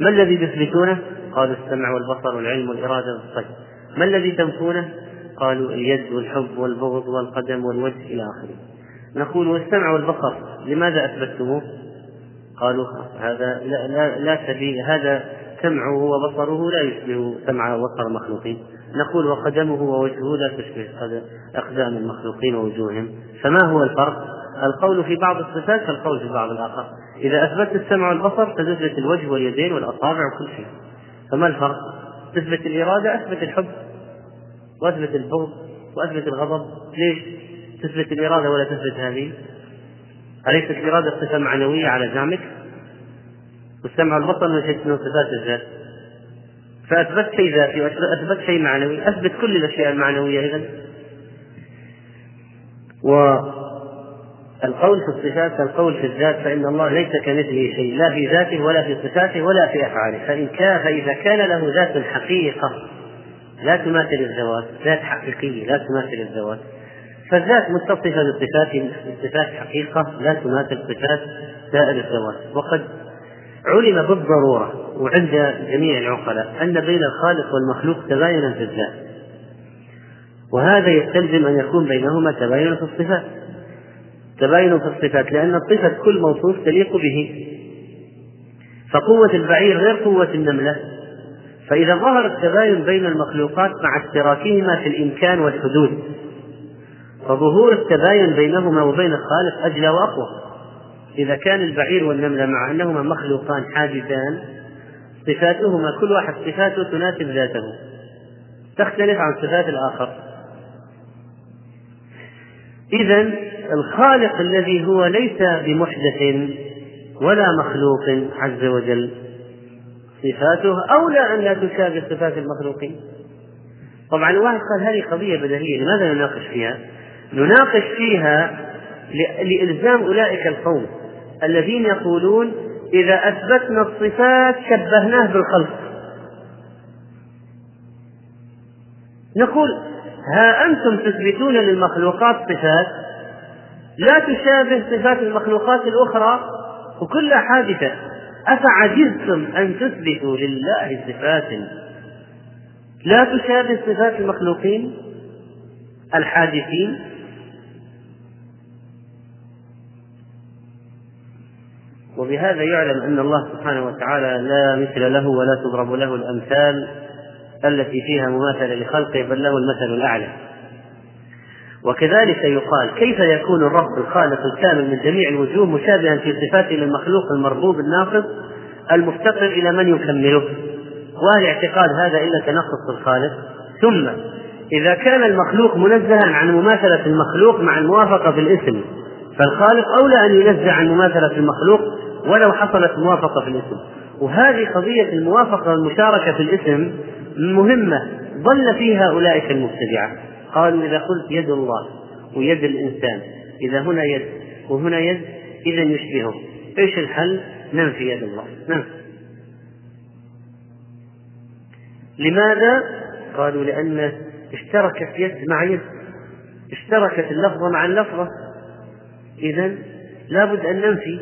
ما الذي تثبتونه؟ قالوا السمع والبصر والعلم والإرادة والصيد ما الذي تنفونه؟ قالوا اليد والحب والبغض والقدم والوجه إلى آخره نقول والسمع والبصر لماذا أثبتموه؟ قالوا هذا لا, لا, لا سبيل هذا سمعه وبصره لا يشبه سمع وبصر المخلوقين نقول وقدمه ووجهه لا تشبه أقدام المخلوقين ووجوههم فما هو الفرق؟ القول في بعض الصفات كالقول في بعض الآخر إذا أثبتت السمع والبصر تثبت الوجه واليدين والأصابع وكل شيء فما الفرق؟ تثبت الإرادة أثبت الحب وأثبت البغض وأثبت الغضب ليش؟ تثبت الإرادة ولا تثبت هذه؟ أليست الإرادة صفة معنوية على زعمك؟ والسمع والبصر من صفات الذات فأثبت شيء ذاتي وأثبت شيء معنوي أثبت كل الأشياء المعنوية إذا والقول في الصفات كالقول في الذات فإن الله ليس كمثله شيء لا في ذاته ولا في صفاته ولا في أفعاله. فإن كان فإذا كان له ذات حقيقة لا تماثل الذوات ذات حقيقية لا تماثل الذوات. فالذات متصفة بصفات بصفات حقيقة لا تماثل صفات سائر الذوات. وقد علم بالضرورة وعند جميع العقلاء أن بين الخالق والمخلوق تباينا في الذات. وهذا يستلزم أن يكون بينهما تباين في الصفات. تباين في الصفات لأن الصفة كل موصوف تليق به. فقوة البعير غير قوة النملة. فإذا ظهر التباين بين المخلوقات مع اشتراكهما في الإمكان والحدود. فظهور التباين بينهما وبين الخالق أجلى وأقوى. إذا كان البعير والنملة مع أنهما مخلوقان حادثان صفاتهما كل واحد صفاته تناسب ذاته. تختلف عن صفات الآخر. إذا الخالق الذي هو ليس بمحدث ولا مخلوق عز وجل. صفاته أولى أن لا تشابه صفات المخلوقين. طبعا الواحد قال هذه قضية بديهية لماذا نناقش فيها؟ نناقش فيها لإلزام أولئك القوم الذين يقولون إذا أثبتنا الصفات شبهناه بالخلق. نقول ها أنتم تثبتون للمخلوقات صفات لا تشابه صفات المخلوقات الأخرى وكلها حادثة. أفعجزتم أن تثبتوا لله صفات؟ لا تشابه صفات المخلوقين الحادثين. وبهذا يعلم أن الله سبحانه وتعالى لا مثل له ولا تضرب له الأمثال التي فيها مماثلة لخلقه بل له المثل الأعلى. وكذلك يقال كيف يكون الرب الخالق الكامل من جميع الوجوه مشابها في صفاته للمخلوق المربوب الناقص المفتقر إلى من يكمله؟ وهل اعتقاد هذا إلا تنقص الخالق؟ ثم إذا كان المخلوق منزها عن مماثلة المخلوق مع الموافقة في الاسم فالخالق أولى أن ينزه عن مماثلة المخلوق ولو حصلت موافقة في الاسم. وهذه قضية الموافقة والمشاركة في الاسم مهمة ضل فيها أولئك المبتدعة. قالوا إذا قلت يد الله ويد الإنسان إذا هنا يد وهنا يد إذا يشبهه. إيش الحل؟ ننفي يد الله. ننفي لماذا؟ قالوا لأن اشتركت يد مع يد. اشتركت اللفظة مع اللفظة. إذا لابد أن ننفي.